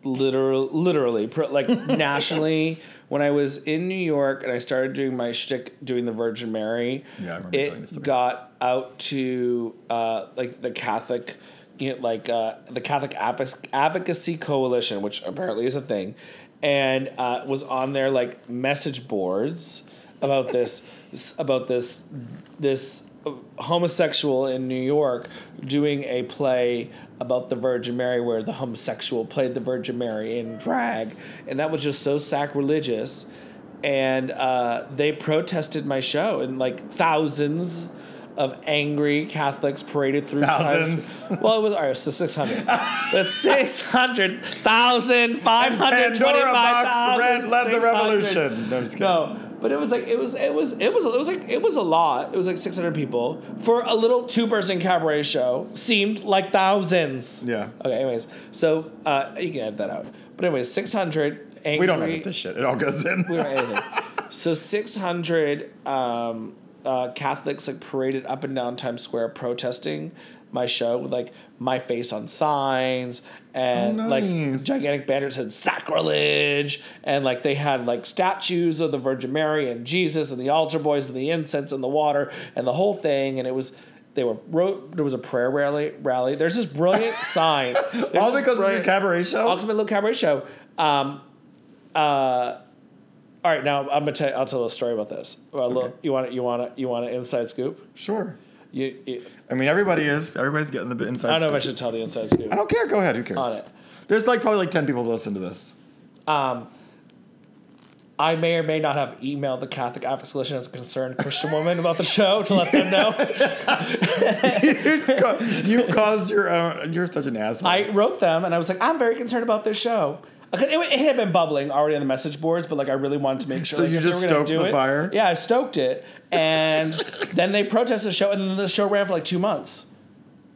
literal, literally, like nationally. When I was in New York and I started doing my shtick, doing the Virgin Mary,
Yeah, I remember telling this
it got out to uh, like the Catholic, you know, like uh, the Catholic Advocacy Coalition, which apparently is a thing, and uh, was on their like message boards about this about this this homosexual in New York doing a play about the Virgin Mary where the homosexual played the Virgin Mary in drag, and that was just so sacrilegious. And uh, they protested my show, and like thousands of angry Catholics paraded through
Thousands.
Times. Well, it was all right, so six hundred. That's six hundred thousand five hundred
Pandora
twenty-five
box red led the revolution. No, I'm just kidding.
No, but it was like it was it was it was it was like it was a lot. It was like six hundred people for a little two-person cabaret show. Seemed like thousands.
Yeah.
Okay. Anyways, so uh, you can edit that out. But anyways, six hundred.
We don't edit this shit. It all goes in.
We don't anything. so six hundred um, uh, Catholics like paraded up and down Times Square protesting my show with like my face on signs and
Oh,
like gigantic banners said sacrilege and like they had like statues of the Virgin Mary and Jesus and the altar boys and the incense and the water and the whole thing and it was they were wrote there was a prayer rally rally there's this brilliant sign There's
all because of your cabaret show.
Ultimate Little Cabaret Show. Um, uh, all right, now I'm gonna tell. I'll tell a story about this. Well,
Okay.
you want it? You want it? You want an inside scoop?
Sure.
You, you,
I mean, everybody is. Everybody's getting the bit inside.
I don't know if I should tell the inside scoop.
I don't care. Go ahead. Who cares?
On it.
There's like probably like ten people that listen to this.
Um, I may or may not have emailed the Catholic Coalition as a concerned Christian woman about the show to let them know.
you you caused your own. You're such an asshole.
I wrote them and I was like, I'm very concerned about this show. It, it had been bubbling already on the message boards, but like I really wanted to make sure.
So
like,
you just stoked
do
the
it-
fire?
Yeah, I stoked it, and then they protested the show, and then the show ran for like two months.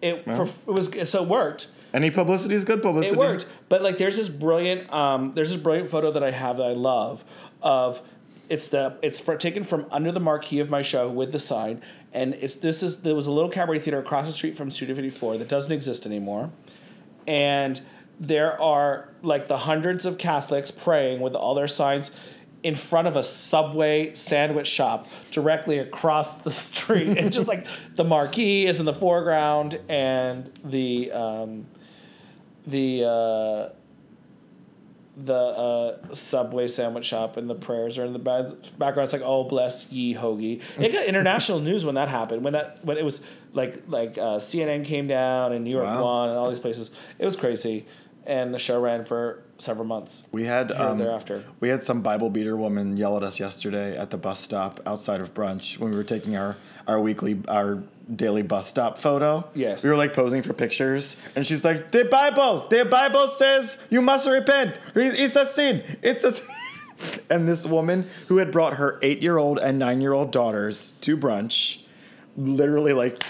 It for it was so it worked.
Any publicity is good publicity.
It worked, but like there's this brilliant um, there's this brilliant photo that I have that I love of it's the it's for, taken from under the marquee of my show with the sign, and it's this is there was a little cabaret theater across the street from Studio 54 that doesn't exist anymore, and there are like the hundreds of Catholics praying with all their signs in front of a subway sandwich shop directly across the street and just like the marquee is in the foreground and the um, the uh, the uh, subway sandwich shop and the prayers are in the background. It's like, oh bless ye hoagie. It got international news when that happened. When that when it was like like uh, CNN came down and New York
Wow.
One and all these places. It was crazy, and the show ran for several months.
We had um,
thereafter.
we had some Bible beater woman yell at us yesterday at the bus stop outside of brunch when we were taking our our weekly our daily bus stop photo.
Yes.
we were like posing for pictures, and she's like, "The Bible, the Bible says you must repent. It's a sin. It's a." sin." And this woman who had brought her eight-year-old and nine-year-old daughters to brunch, literally like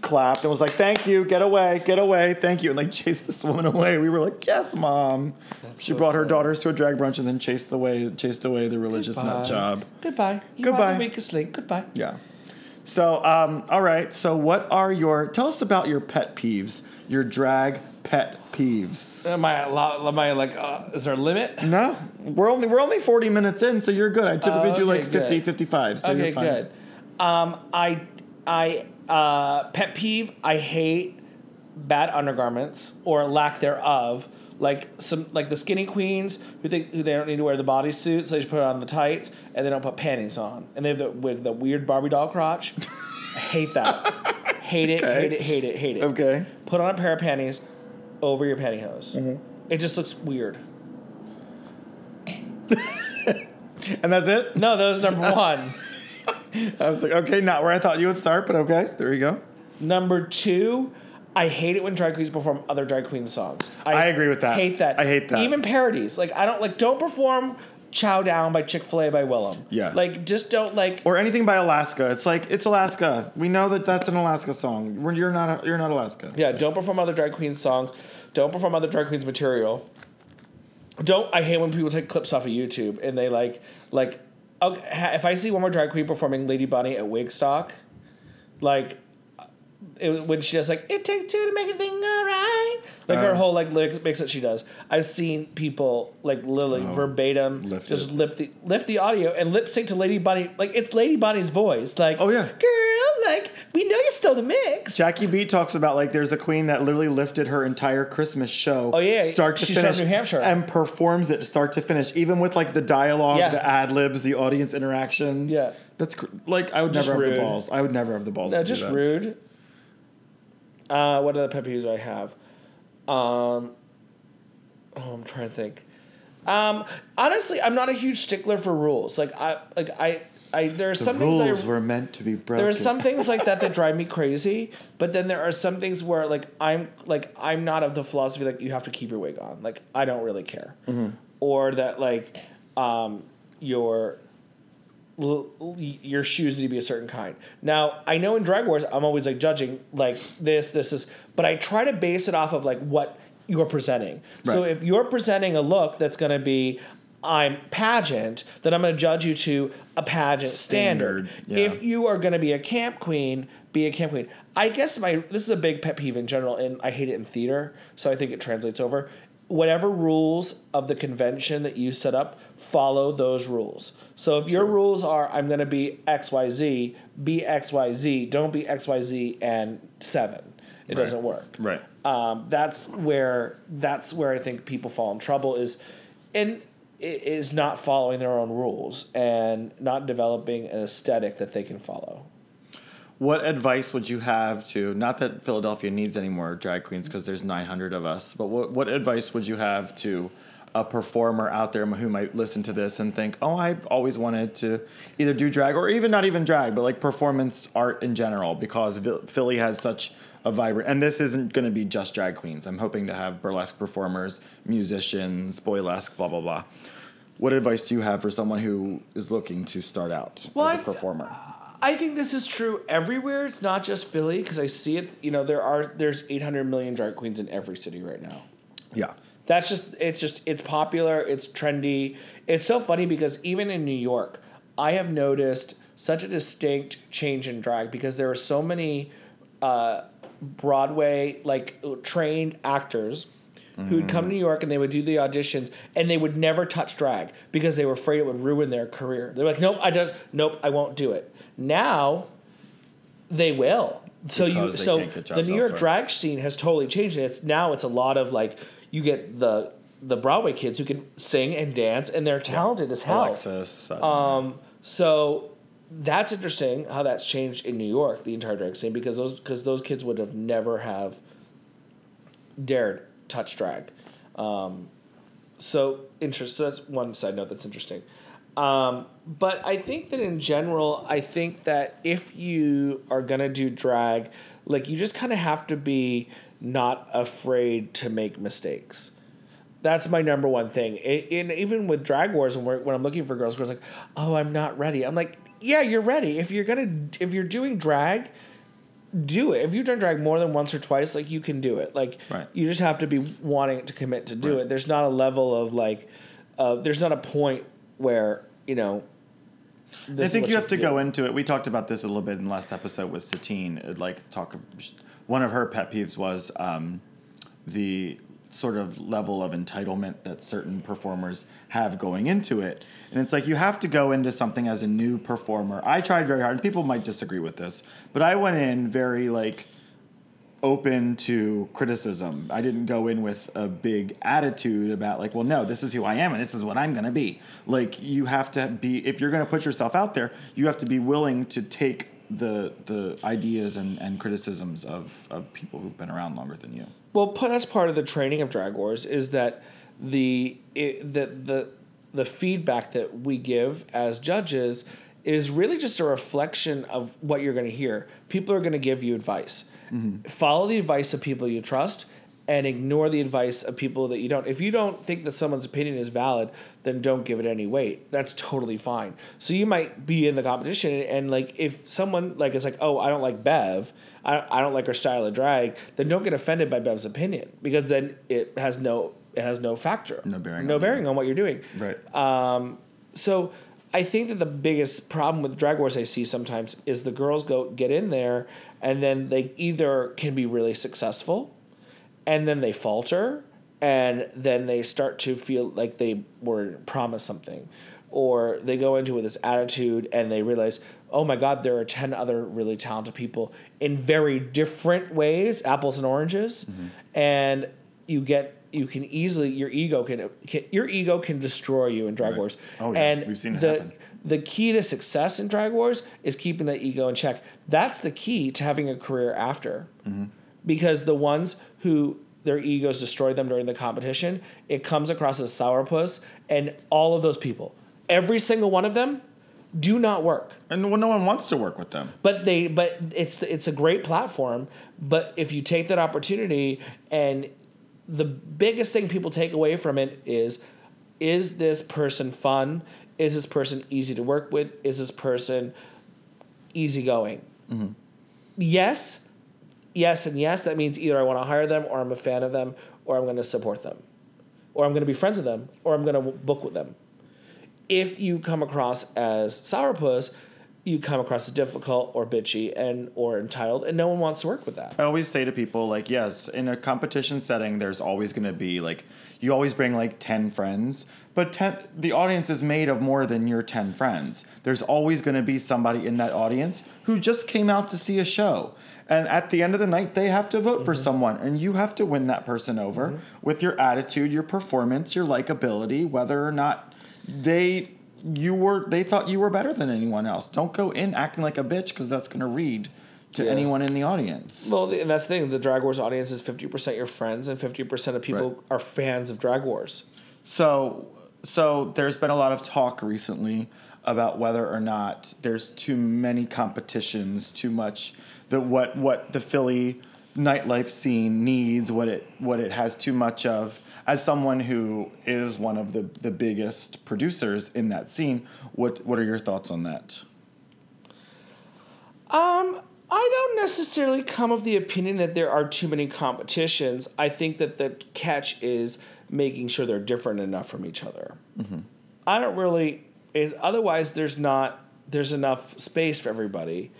clapped and was like, "Thank you, get away, get away, thank you," and like chased this woman away. We were like, "Yes, mom." she
so
brought her
funny.
daughters to a drag brunch and then chased away, chased away the religious nut job.
Goodbye. You
Goodbye.
want to make a slink. Goodbye.
Yeah. So, um, all right. So, what are your? Tell us about your pet peeves. Your drag pet peeves.
Am I, allow- am I like, uh, is there a limit?
No, we're only we're only 40 minutes in, so you're good. I typically
Oh,
do like 50,
good.
55. So
okay,
you're fine.
good. Um, I, I, uh, pet peeve. I hate bad undergarments or lack thereof. Like some, like the skinny queens who think who they don't need to wear the bodysuit, so they just put on the tights and they don't put panties on, and they have the with the weird Barbie doll crotch. I hate that. hate it.
Okay.
Hate it. Hate it. Hate it.
Okay.
Put on a pair of panties over your pantyhose.
Mm-hmm.
It just looks weird.
And that's it.
No, that was number one.
I was like, okay, not where I thought you would start, but okay, there you go.
Number two, I hate it when drag queens perform other drag queen songs.
I agree with that.
Hate that.
I hate that.
Even parodies. Like I don't like. Don't perform "Chow Down" by Chick Fil A by Willam.
Yeah.
Like just don't like.
Or anything by Alaska. It's like it's Alaska. We know that that's an Alaska song. We're, you're not. You're not Alaska.
Yeah. Don't perform other drag queen songs. Don't perform other drag queens material. Don't. I hate when people take clips off of YouTube and they like like. If I see one more drag queen performing Lady Bunny at Wigstock, like it, when she does like it takes two to make a thing alright, like her
Uh.
whole like lyrics mix that she does. I've seen people like literally verbatim
Oh, lift
just
it.
lip the lift the audio and lip sync to Lady Bunny like it's Lady Bunny's voice. Like
Oh, yeah.
girl, like, we know you stole the mix.
Jackie Beat talks about like there's a queen that literally lifted her entire Christmas show.
Oh, yeah.
start to
She's from
finish,
New Hampshire.
and performs it start to finish, even with like the dialogue,
Yeah.
the ad libs, the audience interactions.
Yeah.
that's cr- like I would
Just
never have the balls. I would never have the balls.
No,
to do
just rude. Uh, what other pet peeves do I have? Um, oh, I'm trying to think. Um, honestly, I'm not a huge stickler for rules. Like I, like I, I. There are
The
some things
rules
I,
were meant to be broken.
there are some things like that that drive me crazy, but then there are some things where like I'm like I'm not of the philosophy like you have to keep your wig on. Like I don't really care, or that like um, your your shoes need to be a certain kind. Now I know in drag wars I'm always like judging like this this is, but I try to base it off of like what you're presenting. So if you're presenting a look that's going to be I'm pageant, then I'm going to judge you to a pageant standard.
Standard, yeah.
If you are going to be a camp queen, be a camp queen. I guess my this is a big pet peeve in general, and I hate it in theater, so I think it translates over. Whatever rules of the convention that you set up, follow those rules. So if your rules are I'm going to be X Y Z, be X Y Z. Don't be X Y Z and seven. It doesn't work
right.
um, that's where that's where I think people fall in trouble is, and is not following their own rules and not developing an aesthetic that they can follow.
What advice would you have to not that Philadelphia needs any more drag queens because there's 900 of us, but what what advice would you have to a performer out there who might listen to this and think, "Oh, I've always wanted to either do drag or even not even drag, but like performance art in general because Philly has such a vibrant and this isn't going to be just drag queens. I'm hoping to have burlesque performers, musicians, boylesque, blah blah blah." What advice do you have for someone who is looking to start out
Well,
as a performer?
I think this is true everywhere. It's not just Philly because I see it. You know, there are there's 800 million drag queens in every city right now.
yeah.
That's just it's just it's popular, it's trendy. It's so funny because even in New York, I have noticed such a distinct change in drag because there are so many uh, Broadway like trained actors who'd come to New York and they would do the auditions and they would never touch drag because they were afraid it would ruin their career. They're like, nope, I don't, nope, I won't do it. Now, they will. So you,
Because they
so the New York
elsewhere.
drag scene has totally changed. And it's now it's a lot of like you get the the Broadway kids who can sing and dance and they're talented as hell.
Alexis.
Um, so that's interesting how that's changed in New York, the entire drag scene, because those because those kids would have never have dared touch drag. Um, so interest. So that's one side note that's interesting. Um, but I think that in general, I think that if you are gonna do drag, like you just kind of have to be not afraid to make mistakes. That's my number one thing. And even with drag wars, when, when I'm looking for girls, girls like, oh, I'm not ready. I'm like, yeah, you're ready. If you're gonna, if you're doing drag, do it. If you've done drag more than once or twice, like you can do it. Like
Right.
you just have to be wanting to commit to do
Right.
it. There's not a level of like, uh, there's not a point where you know.
I think you have to
do.
go into it. We talked about this a little bit in the last episode with Satine. I'd like to talk. One of her pet peeves was um, the sort of level of entitlement that certain performers have going into it. And it's like you have to go into something as a new performer. I tried very hard, and people might disagree with this, but I went in very like open to criticism. I didn't go in with a big attitude about like, well, no, this is who I am and this is what I'm going to be. Like you have to be if you're going to put yourself out there, you have to be willing to take the the ideas and, and criticisms of, of people who've been around longer than you.
Well, that's part of the training of Drag Wars is that the it, the the the feedback that we give as judges is really just a reflection of what you're going to hear. People are going to give you advice. Follow the advice of people you trust and ignore the advice of people that you don't. If you don't think that someone's opinion is valid, then don't give it any weight. That's totally fine. So you might be in the competition and, like if someone like is like, "Oh, I don't like Bev. I, I don't like her style of drag," then don't get offended by Bev's opinion because then it has no it has no factor.
No bearing
No
on
bearing on what you're doing.
Right.
Um, so I think that the biggest problem with drag wars I see sometimes is the girls go get in there and then they either can be really successful and then they falter and then they start to feel like they were promised something or they go into with this attitude and they realize oh my God, there are 10 other really talented people in very different ways, apples and oranges.
Mm-hmm.
And you get, you can easily, your ego can, can your ego can destroy you in Drag
Right.
Wars.
Oh, yeah.
And
We've seen it
the,
happen.
the key to success in Drag Wars is keeping that ego in check. That's the key to having a career after.
Mm-hmm.
Because the ones who their egos destroy them during the competition, it comes across as sourpuss, and all of those people, every single one of them, do not work.
And no no one wants to work with them.
But they, but it's it's a great platform. But if you take that opportunity, and the biggest thing people take away from it is, is this person fun? Is this person easy to work with? Is this person easygoing? Mm-hmm. Yes, yes, and yes. That means either I want to hire them, or I'm a fan of them, or I'm going to support them, or I'm going to be friends with them, or I'm going to book with them if you come across as sourpuss, you come across as difficult or bitchy and or entitled, and no one wants to work with that.
I always say to people, like, yes, in a competition setting, there's always going to be like, you always bring like 10 friends, but 10, the audience is made of more than your 10 friends. There's always going to be somebody in that audience who just came out to see a show. And at the end of the night, they have to vote for mm-hmm. someone, and you have to win that person over mm-hmm. with your attitude, your performance, your likability, whether or not they you were they thought you were better than anyone else. Don't go in acting like a bitch because that's going to read to
Yeah.
anyone in the audience.
Well, and that's the thing. The Drag Wars audience is fifty percent your friends, and fifty percent of people
Right.
are fans of Drag Wars.
So, so there's been a lot of talk recently about whether or not there's too many competitions, too much that what what the Philly nightlife scene needs, what it what it has too much of. As someone who is one of the the biggest producers in that scene, what what are your thoughts on that?
Um, I don't necessarily come of the opinion that there are too many competitions. I think that the catch is making sure they're different enough from each other. I don't really. It, otherwise, there's not. There's enough space for everybody.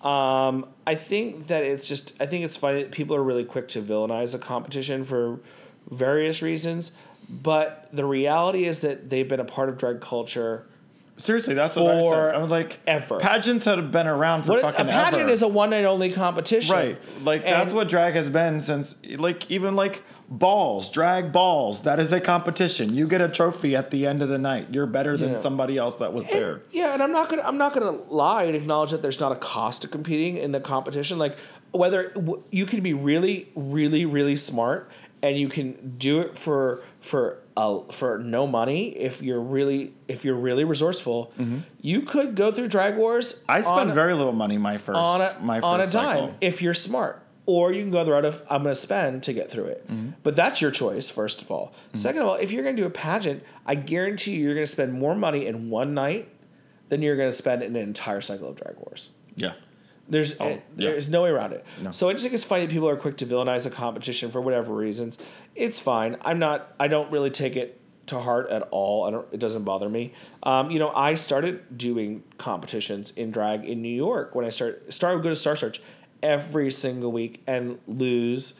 Um, I think that it's just. I think it's funny that people are really quick to villainize a competition for various reasons, but the reality is that they've been a part of drag culture.
Seriously, that's what I said. I'm like,
ever.
pageants have been around for
What, a pageant
ever.
is a one night only competition,
Right. Like that's what drag has been since like even like balls, drag balls, that is a competition. You get a trophy at the end of the night. You're better than
Yeah.
somebody else that was there.
Yeah, and I'm not gonna I'm not gonna lie and acknowledge that there's not a cost to competing in the competition. Like whether w- you can be really, really, really smart and you can do it for for uh, for no money if you're really if you're really resourceful. You could go through Drag Wars.
Mm-hmm. I spent very little money my first
on a
my first
on a dime
cycle.
if you're smart. Or you can go the route of I'm going to spend to get through it.
Mm-hmm.
But that's your choice, first of all. Second of all, if you're going to do a pageant, I guarantee you you're going to spend more money in one night than you're going to spend in an entire cycle of Drag Wars.
Yeah.
There's
Oh,
eh,
yeah.
there's no way around it.
No.
So I just think it's funny that people are quick to villainize a competition for whatever reasons. It's fine. I'm not. I don't really take it to heart at all. I don't. It doesn't bother me. Um, you know, I started doing competitions in drag in New York when I started started go to Star Search every single week and lose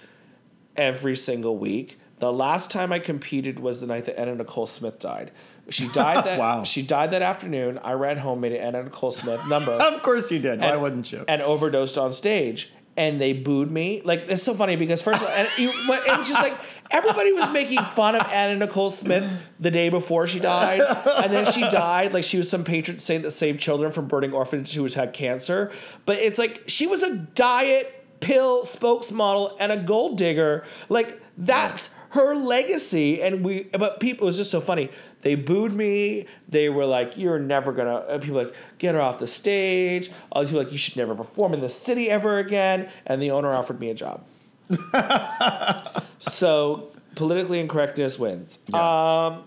every single week. The last time I competed was the night that Anna Nicole Smith died. She died that
Wow.
she died that afternoon. I ran home, made an Anna Nicole Smith number
Of course you did. Why wouldn't you?
And overdosed on stage. And they booed me. Like it's so funny because first of all, and you, but it was just like everybody was making fun of Anna Nicole Smith the day before she died, and then she died like she was some patron saint that saved children from burning orphanages who had cancer. But it's like she was a diet pill spokesmodel and a gold digger. Like that's her legacy. And we, but people, it was just so funny. They booed me. They were like, "You're never gonna." People like, "Get her off the stage." All these people like, "You should never perform in the city ever again." And the owner offered me a job. so politically incorrectness wins. Um,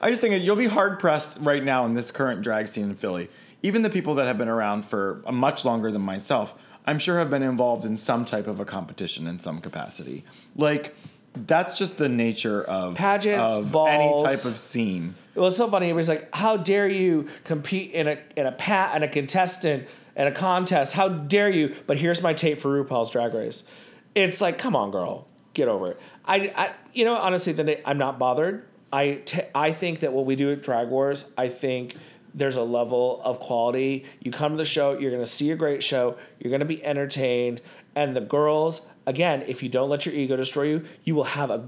I just think you'll be hard pressed right now in this current drag scene in Philly. Even the people that have been around for uh, much longer than myself, I'm sure have been involved in some type of a competition in some capacity. Like that's just the nature of
Pageants,
of
balls.
any type of scene.
It was so funny. It was like, how dare you compete in a in a pat and a contestant and a contest? How dare you? But here's my tape for RuPaul's Drag Race. It's like, come on, girl, get over it. I, I you know, honestly, then I'm not bothered. I t- I think that what we do at Drag Wars, I think there's a level of quality. You come to the show, you're going to see a great show, you're going to be entertained, and the girls, again, if you don't let your ego destroy you, you will have a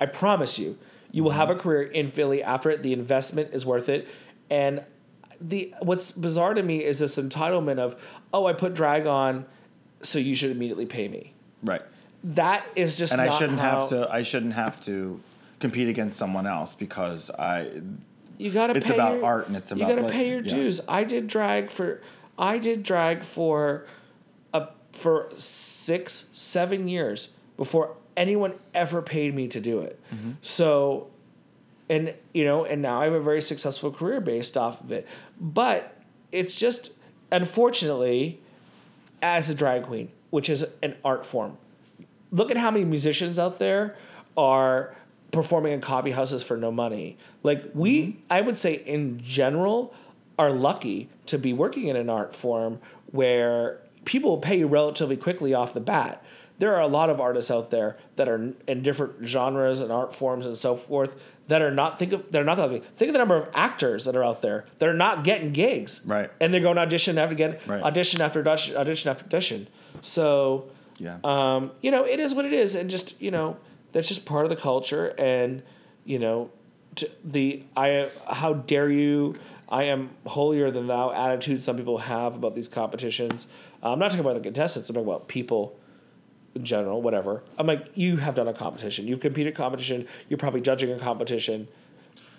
I promise you, you will have a career in Philly after it. The investment is worth it. And the what's bizarre to me is this entitlement of, "Oh, I put drag on, so you should immediately pay me."
Right.
That is just
And I shouldn't
how-
have to. I shouldn't have to compete against someone else because I.
You gotta.
It's
pay
about
your,
art and it's about.
You gotta
like-
pay your
yeah.
dues. I did drag for, I did drag for, a for six seven years before anyone ever paid me to do it.
Mm-hmm.
So, and you know, and now I have a very successful career based off of it. But it's just unfortunately, as a drag queen, which is an art form, look at how many musicians out there are performing in coffee houses for no money. Like we, mm-hmm. I would say in general, are lucky to be working in an art form where people pay you relatively quickly off the bat. There are a lot of artists out there that are in different genres and art forms and so forth that are not think of they're not that lucky. Think of the number of actors that are out there that are not getting gigs,
Right.
And they're going audition after again,
Right.
audition after audition, audition after audition. So
Yeah.
um, you know, it is what it is, and just you know, that's just part of the culture, and you know, the I how dare you? I am holier than thou attitude some people have about these competitions. Uh, I'm not talking about the contestants. I'm talking about people in general, whatever. I'm like, you have done a competition. You've competed competition. You're probably judging a competition.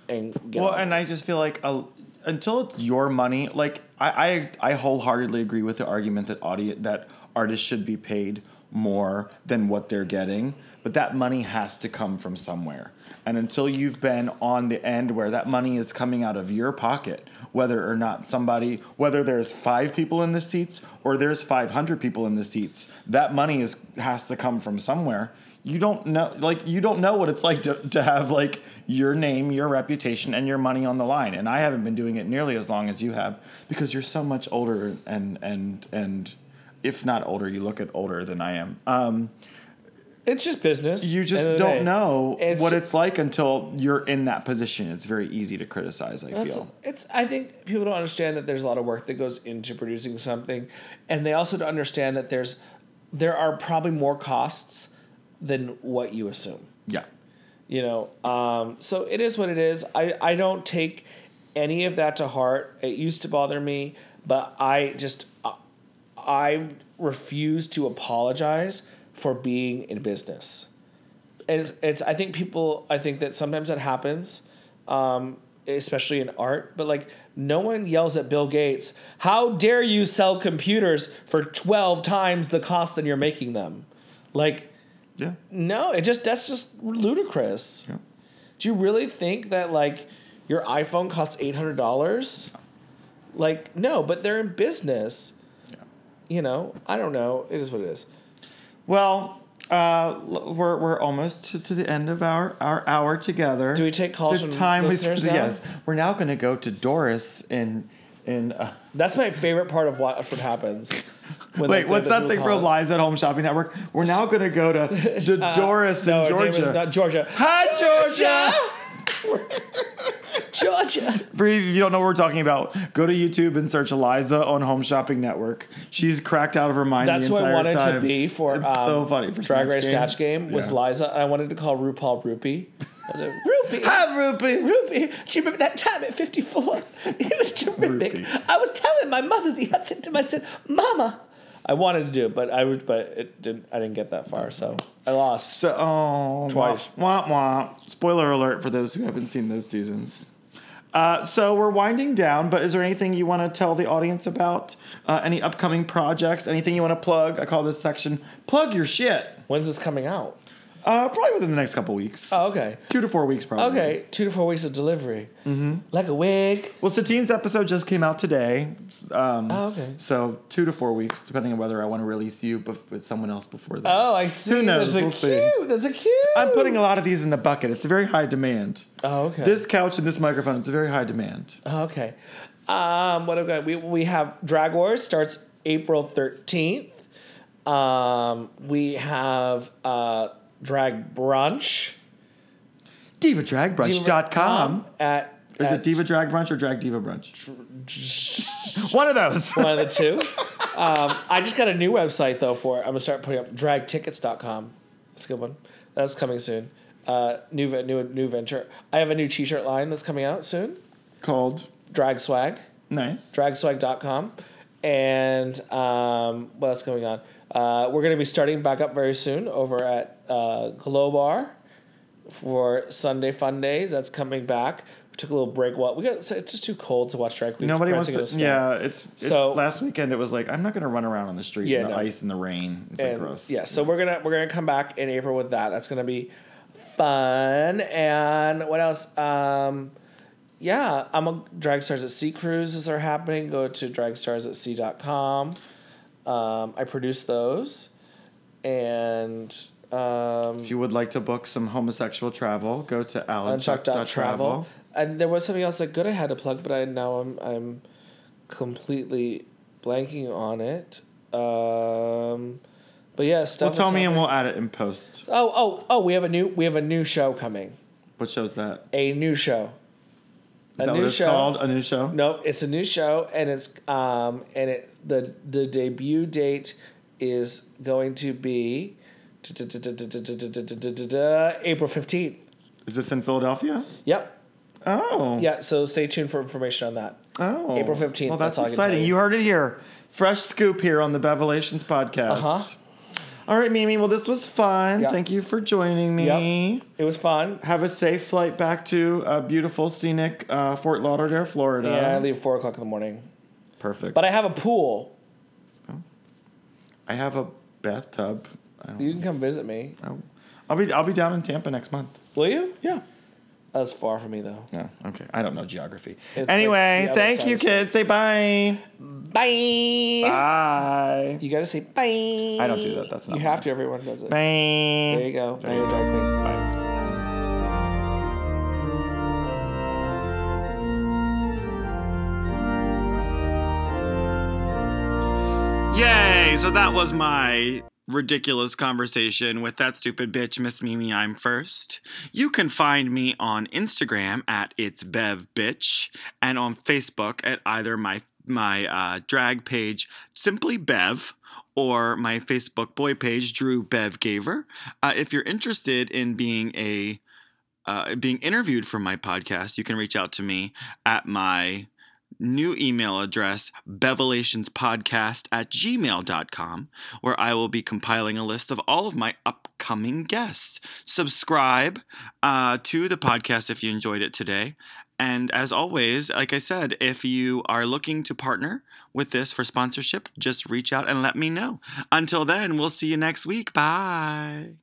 And get
Well,
on.
and I just feel like uh, until it's your money, like I, I I wholeheartedly agree with the argument that audience that artists should be paid more than what they're getting, but that money has to come from somewhere. And until you've been on the end where that money is coming out of your pocket, whether or not somebody, whether there's five people in the seats or there's 500 people in the seats, that money is has to come from somewhere. You don't know, like you don't know what it's like to, to have like your name, your reputation, and your money on the line. And I haven't been doing it nearly as long as you have because you're so much older and and and if not older, you look at older than I am. Um,
it's just business.
you just don't
day.
know
It's
what
ju-
it's like until you're in that position. It's very easy to criticize. I feel.
it's. I think people don't understand that there's a lot of work that goes into producing something, and they also don't understand that there's there are probably more costs than what you assume.
Yeah.
You know, um, so it is what it is. I I don't take any of that to heart. It used to bother me, but I just uh, I refuse to apologize for being in business. It's, it's I think people I think that sometimes that happens, um, especially in art. But like no one yells at Bill Gates, "How dare you sell computers for twelve times the cost than you're making them?" Like
Yeah.
no, it just that's just ludicrous.
Yeah.
Do you really think that like your iPhone costs eight hundred dollars? Like no, but they're in business. You know, I don't know. It is what it is.
Well, uh, we're we're almost to, to the end of our, our hour together.
Do we take calls
the
from
time we
listeners now?
yes. We're now going to go to Doris in in. Uh,
That's my favorite part of watch what happens.
Wait,
they-
what's that thing for. Lies at Home Shopping Network? We're now going to go to, to Doris
Uh, No,
in
her name is
Georgia.
not Georgia.
Hi, Georgia.
Georgia.
For if you don't know what we're talking about, go to YouTube and search Liza on Home Shopping Network. She's cracked out of her mind.
That's
the
what I wanted
time.
to be for
It's
um,
so funny for
Drag Race. Snatch Game was
Yeah.
Liza. I wanted to call RuPaul Rupee. I was like, Rupee.
Hi, Ruby.
Rupee, do you remember that time at 54? It was terrific.
Rupee.
I was telling my mother the other time, I said, Mama. I wanted to do it, but I was, but it didn't. I didn't get that far, so I lost.
So, oh,
Twice.
Wah, wah, wah. Spoiler alert for those who haven't seen those seasons. Uh, so we're winding down, but is there anything you want to tell the audience about? Uh, any upcoming projects? Anything you want to plug? I call this section "Plug Your Shit."
When's this coming out?
Uh, probably within the next couple weeks.
Oh, okay.
Two to four weeks, probably.
Okay, two to four weeks of delivery. Mm-hmm. Like a wig.
Well, Satine's episode just came out today. Um,
Oh, okay.
So two to four weeks, depending on whether I want to release you bef- with someone else before that.
Oh, I see.
Who knows?
There's a
We'll see.
cute. There's a cute.
I'm putting a lot of these in the bucket. It's a very high demand.
Oh, okay.
This couch and this microphone, it's a very high demand.
Oh, Okay. Um, what have we got? We, we have Drag Wars starts April 13th. Um, we have uh, Drag Brunch.
DivaDragBrunch.com.
at
Is
at
it Diva Drag Brunch or Drag Diva Brunch? One of those.
one of the two. Um, I just got a new website though for it. I'm gonna start putting up dragtickets.com. That's a good one. That's coming soon. Uh, new new new venture. I have a new T-shirt line that's coming out soon.
Called.
Drag swag.
Nice.
dragswag.com. And um, what else going on? Uh, we're going to be starting back up very soon over at uh, Glow Bar for Sunday Fun Days. That's coming back. We took a little break. Well, we got it's just too cold to watch drag queens.
Nobody wants to.
in the snow.
Yeah, it's, it's
So-
last weekend. It was like I'm not gonna run around on the street
Yeah,
in the
no.
ice and the rain. It's like gross.
Yeah, so we're gonna we're gonna come back in April with that. That's gonna be fun. And what else? Um, yeah, I'm a Drag Stars at Sea cruises are happening. Go to dragstars@sea.com. Um, I produce those, and um,
If you would like to book some homosexual travel, go to alanchuck.travel.
And there was something else that good I had to plug, but I now I'm I'm completely blanking on it. Um, but yeah, stuff.
Well, tell me and we'll add it in post.
Oh, oh, oh! We have a new we have a new show coming.
What show's that?
A new show.
Is that what it's called? A new show?
Nope, it's a new show, and it's um and it the the debut date is going to be April fifteenth.
Is this in Philadelphia?
Yep.
Oh.
Yeah. So stay tuned for information on that.
Oh.
April 15th,
Well,
that's
that's,
all I can tell
exciting.
you.
You. heard it here. Fresh scoop here on the Bevelations podcast.
Uh-huh.
All right, Mimi. Well, this was fun.
Yeah.
Thank you for joining me.
Yep. It was fun.
Have a safe flight back to uh, beautiful, scenic uh, Fort Lauderdale, Florida.
Yeah, I leave four o'clock in the morning,
Perfect.
but I have a pool.
I have a bathtub. I don't
You can come visit me.
know. I'll be I'll be down in Tampa next month.
Will you?
Yeah.
That's far from me though.
No. Okay. I don't know geography.
It's
anyway,
like
thank you,
of
kids. Say bye.
Bye.
Bye.
You gotta say bye.
I don't do that. That's not
You
mine.
have to. Everyone does it.
Bye.
There you go. Now you're a drag queen.
Bye.
Yay! So that was my ridiculous conversation with that stupid bitch, Miss Mimi. Imfurst. You can find me on Instagram at it's Bev Bitch and on Facebook at either my my uh, drag page Simply Bev or my Facebook boy page Drew Bev Gaver. Uh, if you're interested in being a uh, being interviewed for my podcast, you can reach out to me at my new email address, bevelationspodcast at gmail.com, where I will be compiling a list of all of my upcoming guests. Subscribe uh, to the podcast if you enjoyed it today. And as always, like I said, if you are looking to partner with this for sponsorship, just reach out and let me know. Until then, we'll see you next week. Bye.